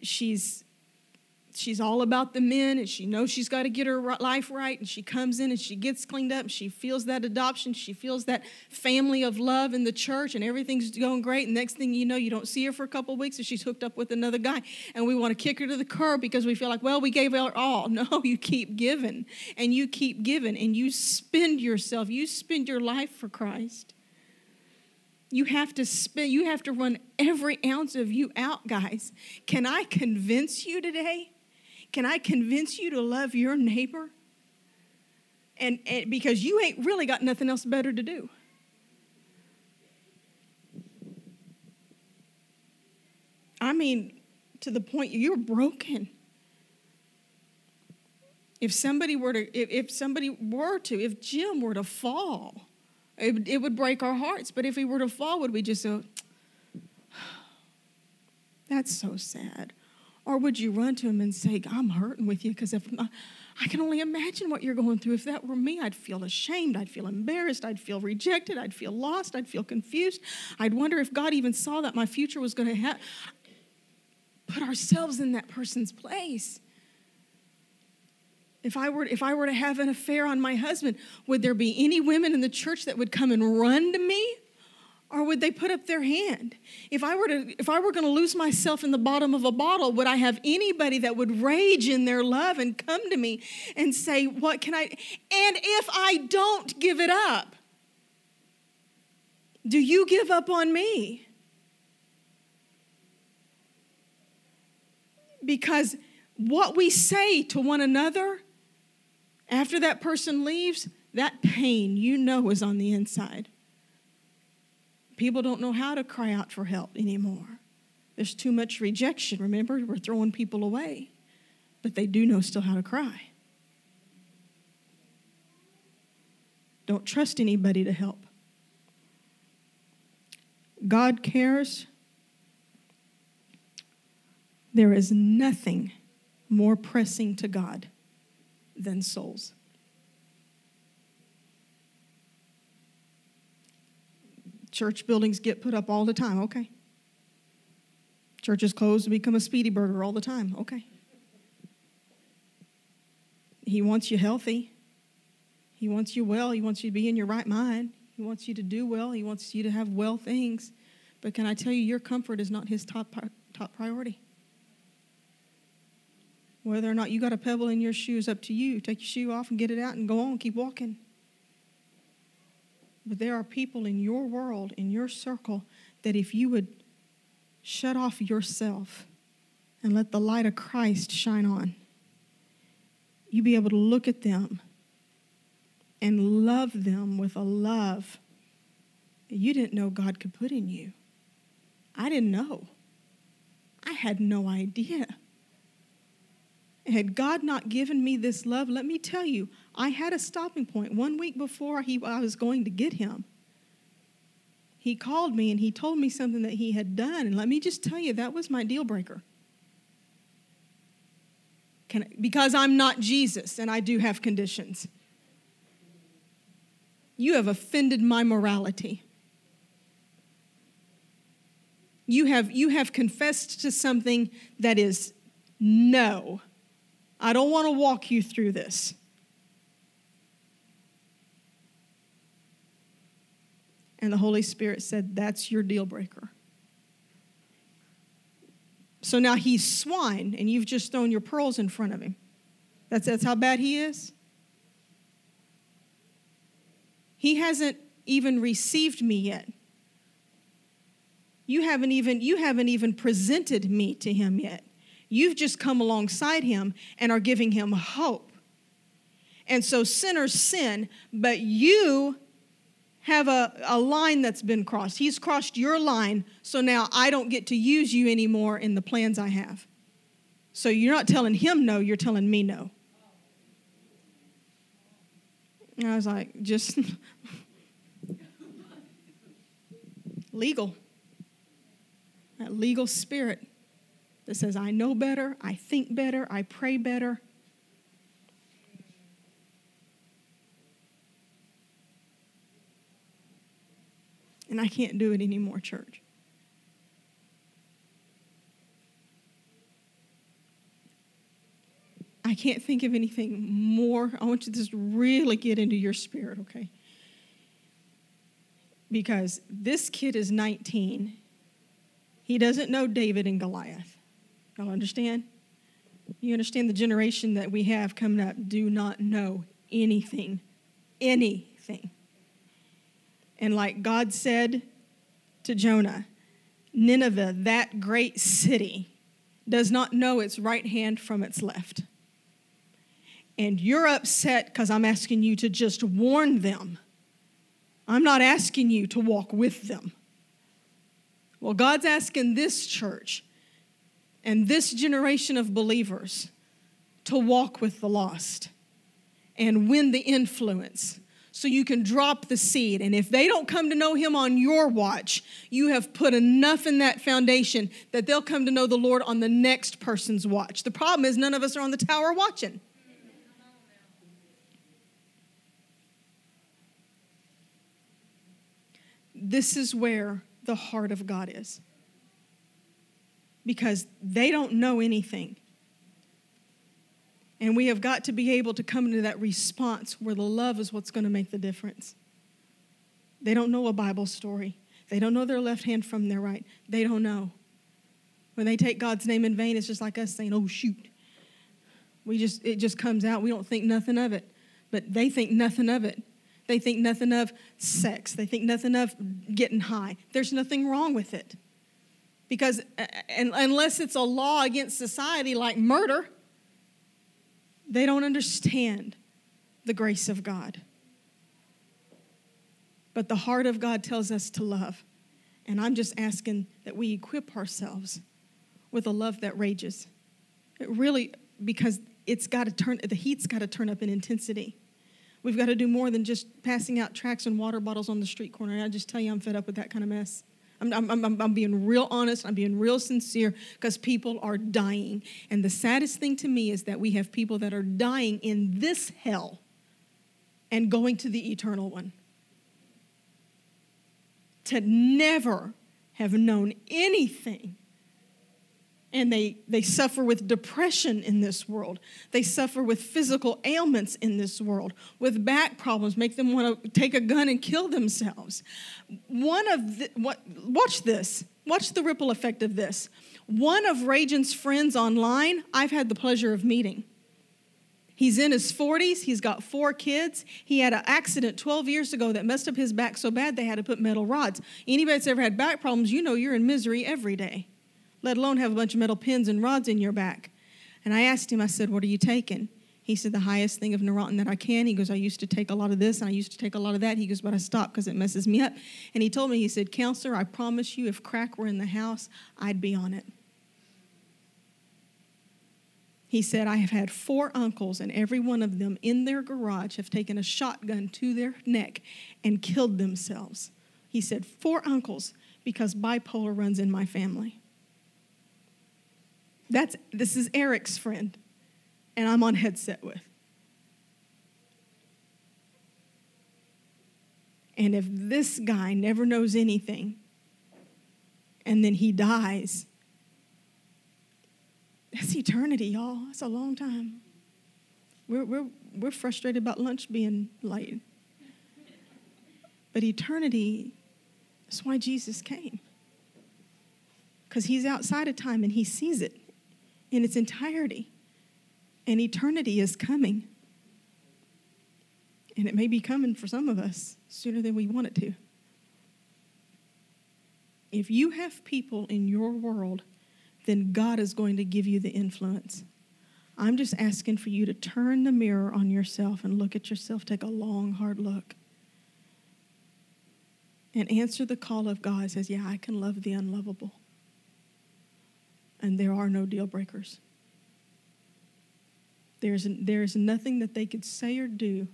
she's she's all about the men and she knows she's got to get her life right and she comes in and she gets cleaned up and she feels that adoption she feels that family of love in the church and everything's going great and next thing you know you don't see her for a couple weeks and she's hooked up with another guy and we want to kick her to the curb because we feel like well we gave her all. No you keep giving and you keep giving and you spend yourself you spend your life for christ. You have to spend you have to run every ounce of you out guys. Can i convince you today can I convince you to love your neighbor? And, and because you ain't really got nothing else better to do. I mean, to the point you're broken. If somebody were to, if, if somebody were to, if Jim were to fall, it, it would break our hearts. But if he were to fall, would we just go, that's so sad? Or would you run to him and say, I'm hurting with you because if I, I can only imagine what you're going through. If that were me, I'd feel ashamed. I'd feel embarrassed. I'd feel rejected. I'd feel lost. I'd feel confused. I'd wonder if God even saw that my future was going to have. Put ourselves in that person's place. If I, were, if I were to have an affair on my husband, would there be any women in the church that would come and run to me? Or would they put up their hand? If i were to if i were going to lose myself in the bottom of a bottle would i have anybody that would rage in their love and come to me and say what can i and if i don't give it up do you give up on me? Because what we say to one another after that person leaves that pain you know is on the inside People don't know how to cry out for help anymore. There's too much rejection. Remember, we're throwing people away, but they do know still how to cry. Don't trust anybody to help. God cares. There is nothing more pressing to God than souls. Church buildings get put up all the time, okay. Churches close to become a speedy burger all the time, okay. He wants you healthy. He wants you well. He wants you to be in your right mind. He wants you to do well. He wants you to have well things. But can I tell you, your comfort is not his top, top priority. Whether or not you got a pebble in your shoe is up to you. Take your shoe off and get it out and go on, keep walking. But there are people in your world, in your circle, that if you would shut off yourself and let the light of Christ shine on, you'd be able to look at them and love them with a love you didn't know God could put in you. I didn't know. I had no idea. Had God not given me this love, let me tell you, I had a stopping point. One week before he, I was going to get him, he called me and he told me something that he had done. And let me just tell you, that was my deal breaker. Can, because I'm not Jesus and I do have conditions. You have offended my morality. You have, you have confessed to something that is no. I don't want to walk you through this. And the Holy Spirit said, That's your deal breaker. So now he's swine, and you've just thrown your pearls in front of him. That's, that's how bad he is. He hasn't even received me yet. You haven't even you haven't even presented me to him yet. You've just come alongside him and are giving him hope. And so sinners sin, but you have a, a line that's been crossed. He's crossed your line, so now I don't get to use you anymore in the plans I have. So you're not telling him no, you're telling me no. And I was like, just legal. That legal spirit that says, I know better, I think better, I pray better. And I can't do it anymore, church. I can't think of anything more. I want you to just really get into your spirit, okay? Because this kid is 19. He doesn't know David and Goliath. Y'all understand? You understand the generation that we have coming up do not know anything, anything. And like God said to Jonah, Nineveh, that great city, does not know its right hand from its left and you're upset because I'm asking you to just warn them. I'm not asking you to walk with them. Well, God's asking this church and this generation of believers to walk with the lost and win the influence so you can drop the seed. And if they don't come to know Him on your watch, you have put enough in that foundation that they'll come to know the Lord on the next person's watch. The problem is, none of us are on the tower watching. this is where the heart of God is. Because they don't know anything. And we have got to be able to come into that response where the love is what's going to make the difference. They don't know a Bible story. They don't know their left hand from their right. They don't know. When they take God's name in vain, it's just like us saying, "Oh shoot." We just it just comes out. We don't think nothing of it. But they think nothing of it. They think nothing of sex. They think nothing of getting high. There's nothing wrong with it. Because uh, and, unless it's a law against society like murder, they don't understand the grace of God. But the heart of God tells us to love. And I'm just asking that we equip ourselves with a love that rages. It really, because it's got to turn, the heat's got to turn up in intensity. We've got to do more than just passing out tracts and water bottles on the street corner. And I just tell you, I'm fed up with that kind of mess. I'm, I'm, I'm, being real honest. I'm being real sincere because people are dying. And the saddest thing to me is that we have people that are dying in this hell and going to the eternal one. To never have known anything and they, they suffer with depression in this world. They suffer with physical ailments in this world, with back problems, make them want to take a gun and kill themselves. One of the, what, watch this. Watch the ripple effect of this. One of Raging's friends online, I've had the pleasure of meeting. He's in his 40s. He's got four kids. He had an accident 12 years ago that messed up his back so bad they had to put metal rods. Anybody that's ever had back problems, you know you're in misery every day let alone have a bunch of metal pins and rods in your back. And I asked him, I said, What are you taking? He said, The highest thing of Neurontin that I can. He goes, I used to take a lot of this and I used to take a lot of that. He goes, But I stopped because it messes me up. And he told me, He said, Counselor, I promise you, if crack were in the house, I'd be on it. He said, I have had four uncles, and every one of them in their garage have taken a shotgun to their neck and killed themselves. He said, Four uncles, because bipolar runs in my family. That's this is Eric's friend, and I'm on headset with. And if this guy never knows anything and then he dies, that's eternity, y'all. That's a long time. We're, we're, we're frustrated about lunch being late. But eternity, that's why Jesus came because He's outside of time and He sees it in its entirety. And eternity is coming. And it may be coming for some of us sooner than we want it to. If you have people in your world, then God is going to give you the influence. I'm just asking for you to turn the mirror on yourself and look at yourself. Take a long, hard look. And answer the call of God says, Yeah, I can love the unlovable. And there are no deal breakers. There's, there's nothing that they could say or do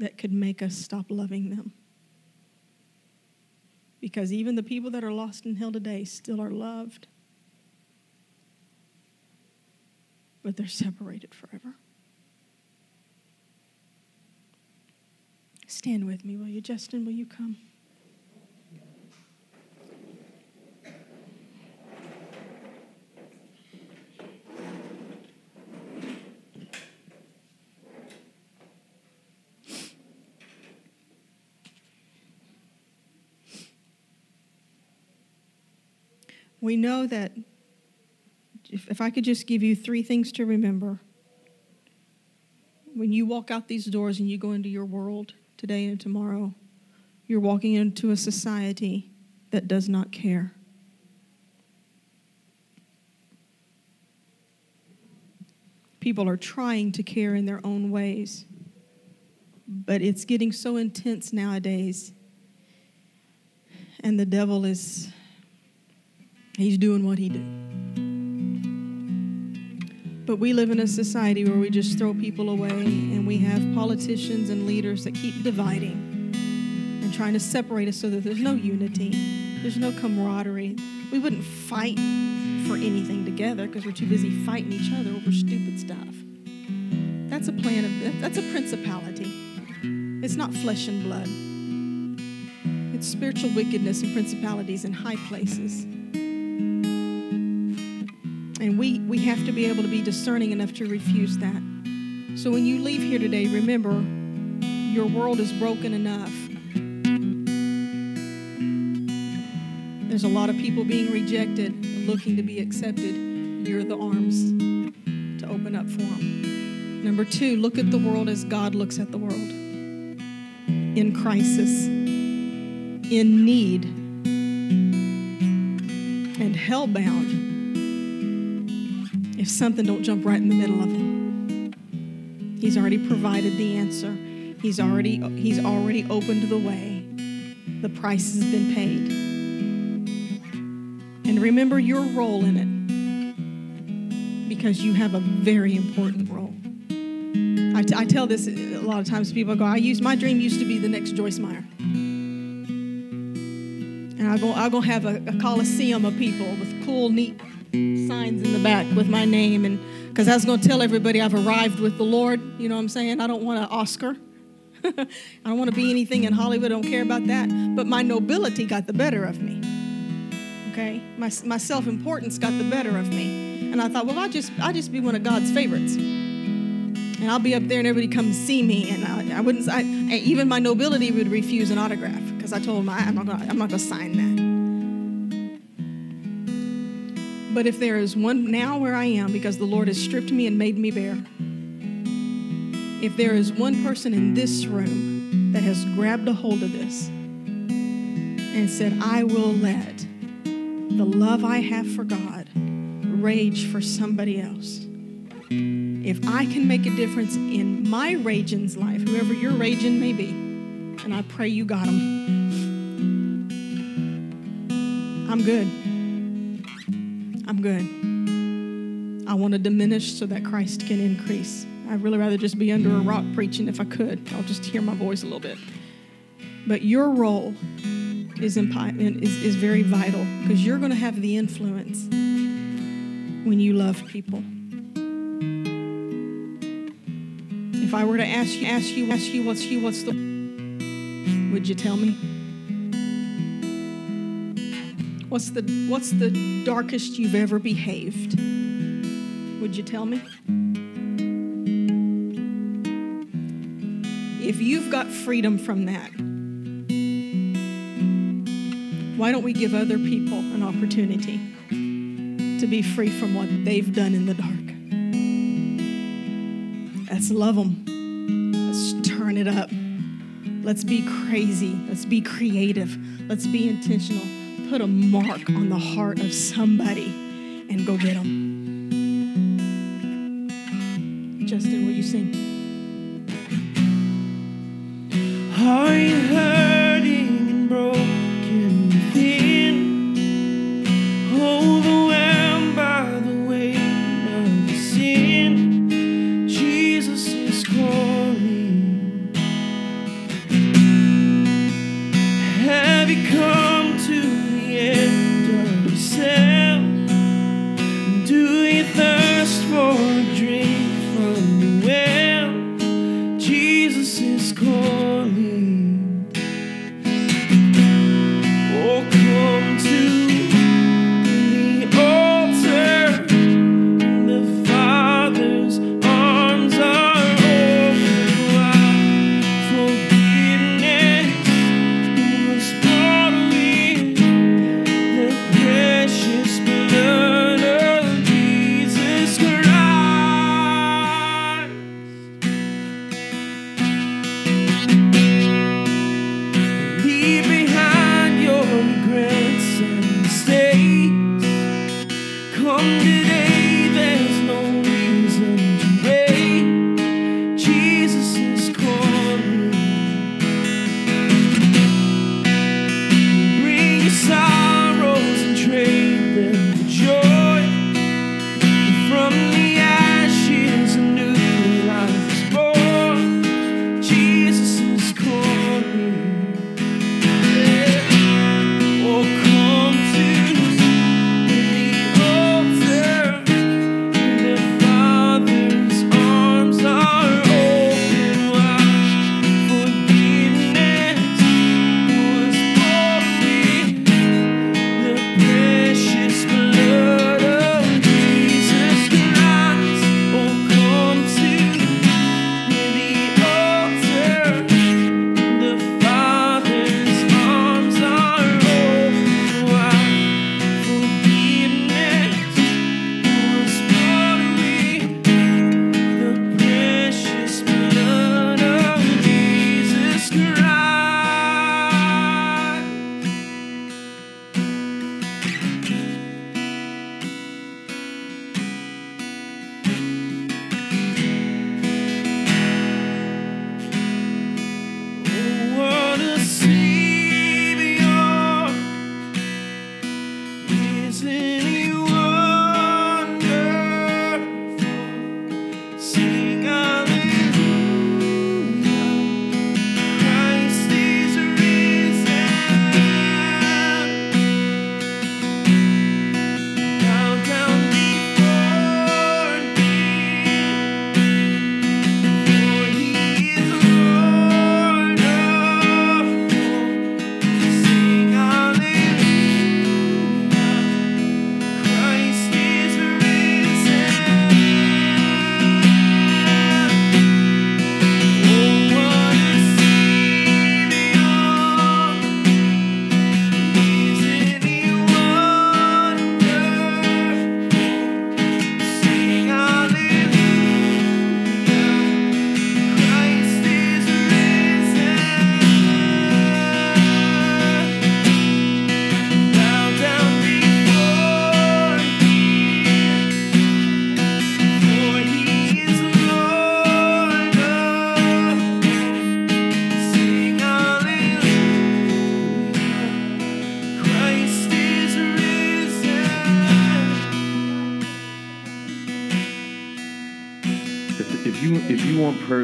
that could make us stop loving them. Because even the people that are lost in hell today still are loved, but they're separated forever. Stand with me, will you? Justin, will you come? We know that if, if I could just give you three things to remember when you walk out these doors and you go into your world today and tomorrow, you're walking into a society that does not care. People are trying to care in their own ways, but it's getting so intense nowadays, and the devil is He's doing what he do. But we live in a society where we just throw people away and we have politicians and leaders that keep dividing and trying to separate us so that there's no unity, there's no camaraderie. We wouldn't fight for anything together because we're too busy fighting each other over stupid stuff. That's a plan of that's a principality. It's not flesh and blood. It's spiritual wickedness and principalities in high places. And we, we have to be able to be discerning enough to refuse that. So when you leave here today, remember your world is broken enough. There's a lot of people being rejected, looking to be accepted. You're the arms to open up for them. Number two, look at the world as God looks at the world in crisis, in need, and hellbound if something don't jump right in the middle of them. He's already provided the answer. He's already he's already opened the way. The price has been paid. And remember your role in it because you have a very important role. I, t- I tell this a lot of times people go, I used my dream used to be the next Joyce Meyer. And I'll go, I'll go have a, a coliseum of people with cool, neat signs in the back with my name and because I was going to tell everybody I've arrived with the Lord. You know what I'm saying? I don't want an Oscar. I don't want to be anything in Hollywood. I don't care about that. But my nobility got the better of me. Okay? My, my self importance got the better of me. And I thought, well, I'll just, I'll just be one of God's favorites. And I'll be up there and everybody come see me. And I, I wouldn't, I, even my nobility would refuse an autograph because I told them I'm not going to sign that. But if there is one now where I am, because the Lord has stripped me and made me bare, if there is one person in this room that has grabbed a hold of this and said, I will let the love I have for God rage for somebody else. If I can make a difference in my raging's life, whoever your raging may be, and I pray you got them, I'm good. I'm good. I want to diminish so that Christ can increase. I'd really rather just be under a rock preaching if I could. I'll just hear my voice a little bit. But your role is, impi- is, is very vital because you're going to have the influence when you love people. If I were to ask you, ask you, ask you, what's you, what's the, would you tell me? What's the, what's the darkest you've ever behaved? Would you tell me? If you've got freedom from that, why don't we give other people an opportunity to be free from what they've done in the dark? Let's love them. Let's turn it up. Let's be crazy. Let's be creative. Let's be intentional put a mark on the heart of somebody and go get them.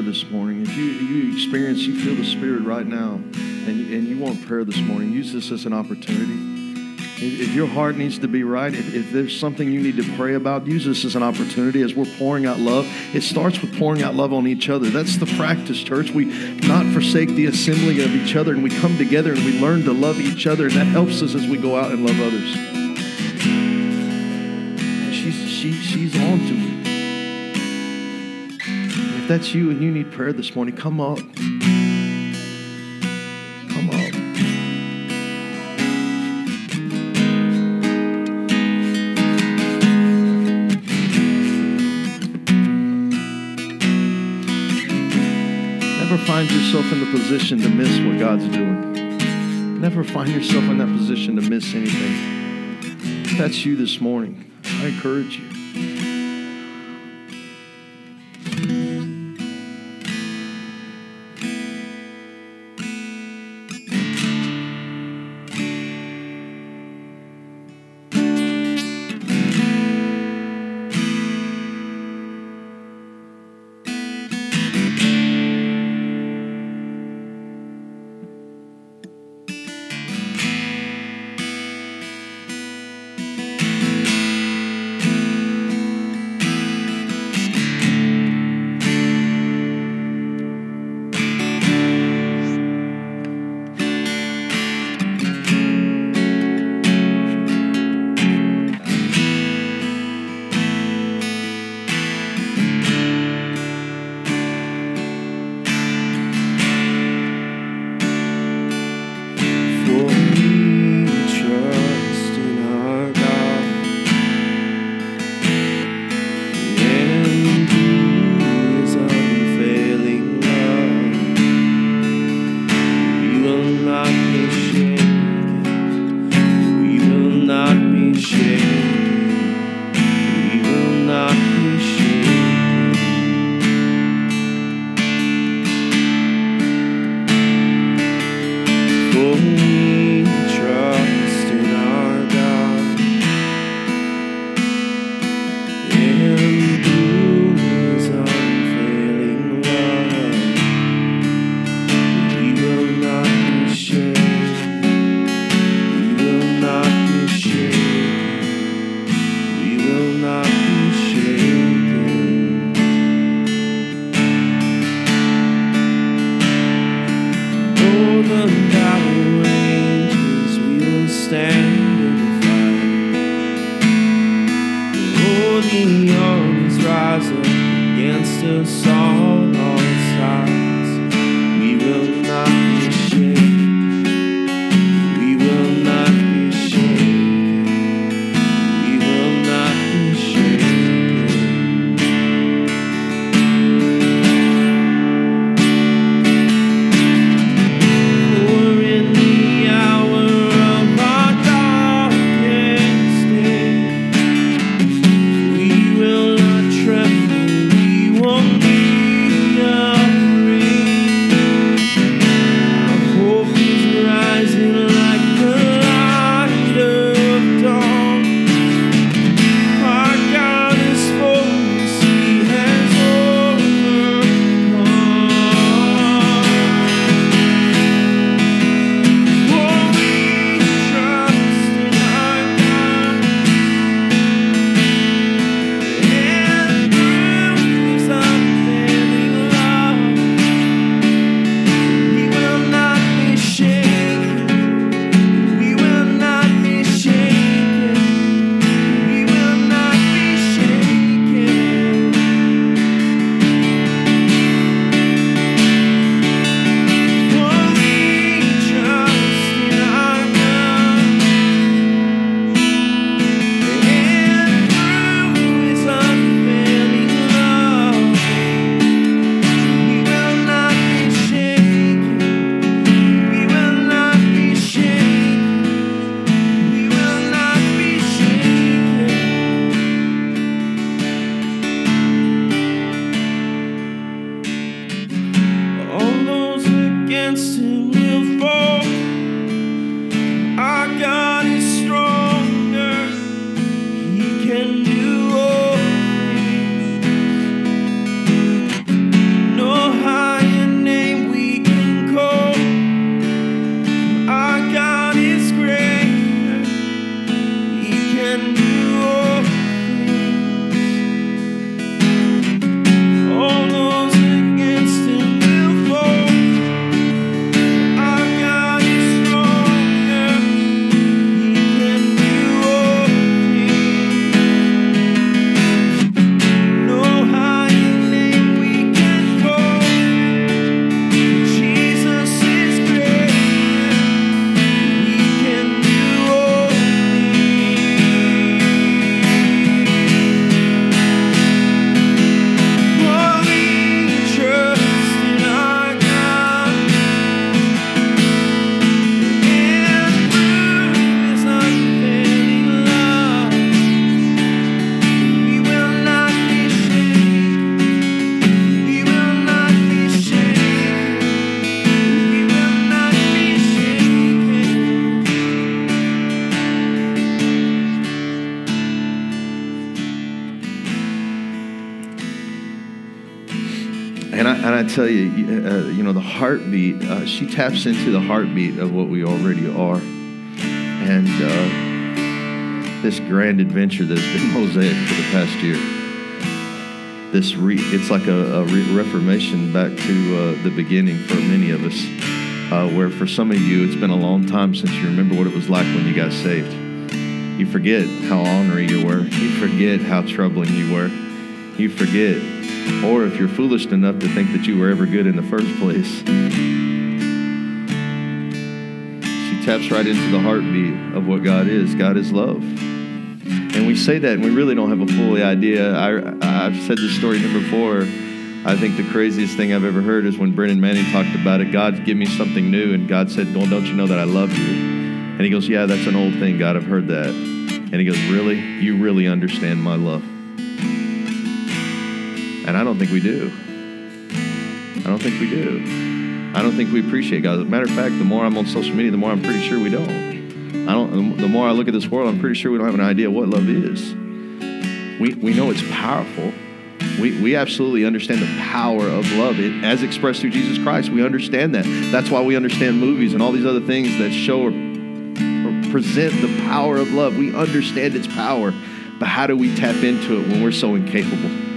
this morning, if you, you experience, you feel the Spirit right now, and you, and you want prayer this morning, use this as an opportunity. If your heart needs to be right, if, if, there's something you need to pray about, use this as an opportunity as we're pouring out love. It starts with pouring out love on each other. That's the practice, church. We not forsake the assembly of each other, and we come together and we learn to love each other, and that helps us as we go out and love others. She's, she, she's on to if that's you and you need prayer this morning, come up. Come up. Never find yourself in the position to miss what God's doing. Never find yourself in that position to miss anything. If that's you this morning, I encourage you. brand new she taps into the heartbeat of what we already are. And uh, this grand adventure that's been Mosaic for the past year, this re- it's like a, a re- reformation back to uh, the beginning for many of us, uh, where for some of you, it's been a long time since you remember what it was like when you got saved. You forget how ornery you were. You forget how troubling you were. You forget. Or if you're foolish enough to think that you were ever good in the first place, taps right into the heartbeat of what God is. God is love. And we say that and we really don't have a full idea. I, I've said this story here before. I think the craziest thing I've ever heard is when Brennan Manning talked about it. God, give me something new. And God said, Well, don't you know that I love you? And he goes, Yeah, that's an old thing, God. I've heard that. And he goes, Really? You really understand my love? And I don't think we do. I don't think we do. I don't think we appreciate God. As a matter of fact, the more I'm on social media, the more I'm pretty sure we don't. I don't. The more I look at this world, I'm pretty sure we don't have an idea what love is. We we know it's powerful. We, we absolutely understand the power of love it, as expressed through Jesus Christ. We understand that. That's why we understand movies and all these other things that show or present the power of love. We understand its power, but how do we tap into it when we're so incapable?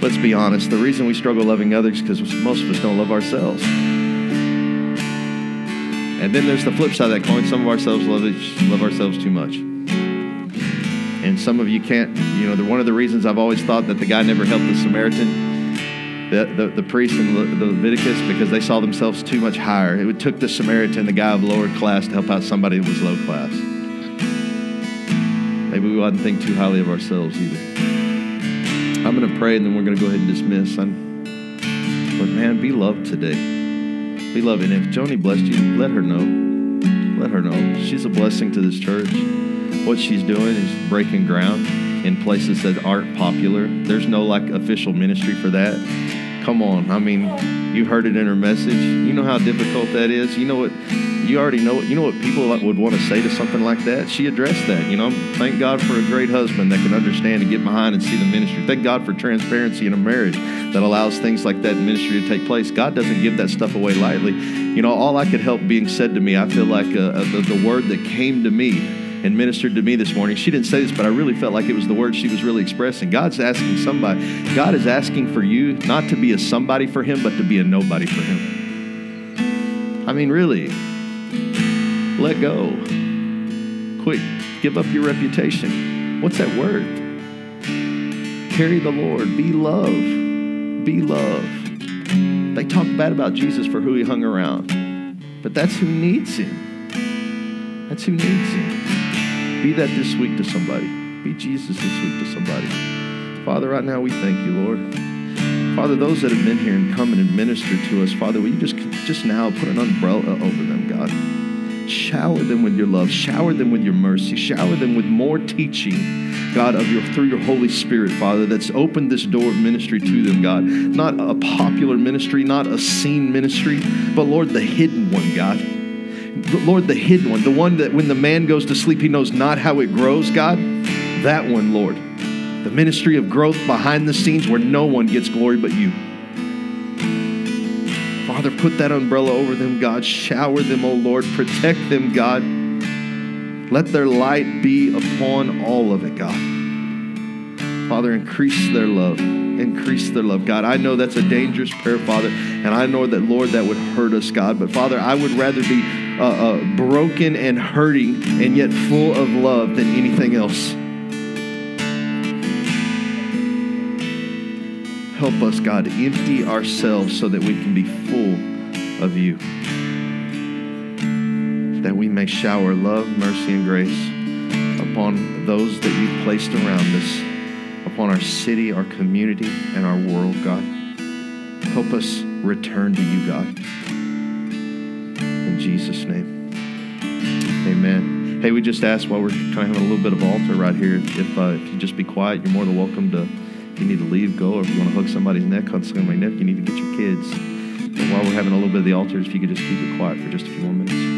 Let's be honest. The reason we struggle loving others because most of us don't love ourselves. And then there's the flip side of that coin. Some of ourselves love, love ourselves too much. And some of you can't, you know, the, one of the reasons I've always thought that the guy never helped the Samaritan the, the, the priest in the Leviticus because they saw themselves too much higher. It took the Samaritan, the guy of lower class, to help out somebody who was low class. Maybe we oughtn't think too highly of ourselves either. I'm going to pray and then we're going to go ahead and dismiss. I'm, but man, be loved today. Be loved. And if Joni blessed you, let her know. Let her know. She's a blessing to this church. What she's doing is breaking ground in places that aren't popular. There's no like official ministry for that Come on. I mean, you heard it in her message. You know how difficult that is. You know what? You already know. You know what people would want to say to something like that. She addressed that. You know, thank God for a great husband that can understand and get behind and see the ministry. Thank God for transparency in a marriage that allows things like that ministry to take place. God doesn't give that stuff away lightly. You know, all I could help being said to me, I feel like uh, uh the, the word that came to me and ministered to me this morning. She didn't say this, but I really felt like it was the word she was really expressing. God's asking somebody, God is asking for you not to be a somebody for Him, but to be a nobody for Him. I mean, really, let go. Quit. Give up your reputation. What's that word? Carry the Lord. Be love. Be love. They talk bad about Jesus for who he hung around, but that's who needs him. That's who needs him. Be that this week to somebody. Be Jesus this week to somebody. Father, right now we thank you, Lord. Father, those that have been here and come and ministered to us, Father, will you just, just now put an umbrella over them, God? Shower them with your love. Shower them with your mercy. Shower them with more teaching, God, of your through your Holy Spirit, Father, that's opened this door of ministry to them, God. Not a popular ministry, not a seen ministry, but Lord, the hidden one, God. Lord, the hidden one, the one that when the man goes to sleep, he knows not how it grows, God. That one, Lord. The ministry of growth behind the scenes where no one gets glory but you. Father, put that umbrella over them, God. Shower them, O oh Lord. Protect them, God. Let their light be upon all of it, God. Father, increase their love. Increase their love. God, I know that's a dangerous prayer, Father, and I know that, Lord, that would hurt us, God. But, Father, I would rather be uh, uh, broken and hurting and yet full of love than anything else. Help us, God, empty ourselves so that we can be full of you. That we may shower love, mercy, and grace upon those that you've placed around us, upon our city, our community, and our world, God. Help us return to you, God. In Jesus' name. Amen. Hey, we just asked while we're kind of having a little bit of altar right here, if, uh, if you just be quiet, you're more than welcome to, you need to leave, go, or if you want to hug somebody's neck, hug somebody's neck, you need to get your kids. But while we're having a little bit of the altar, if you could just keep it quiet for just a few more minutes.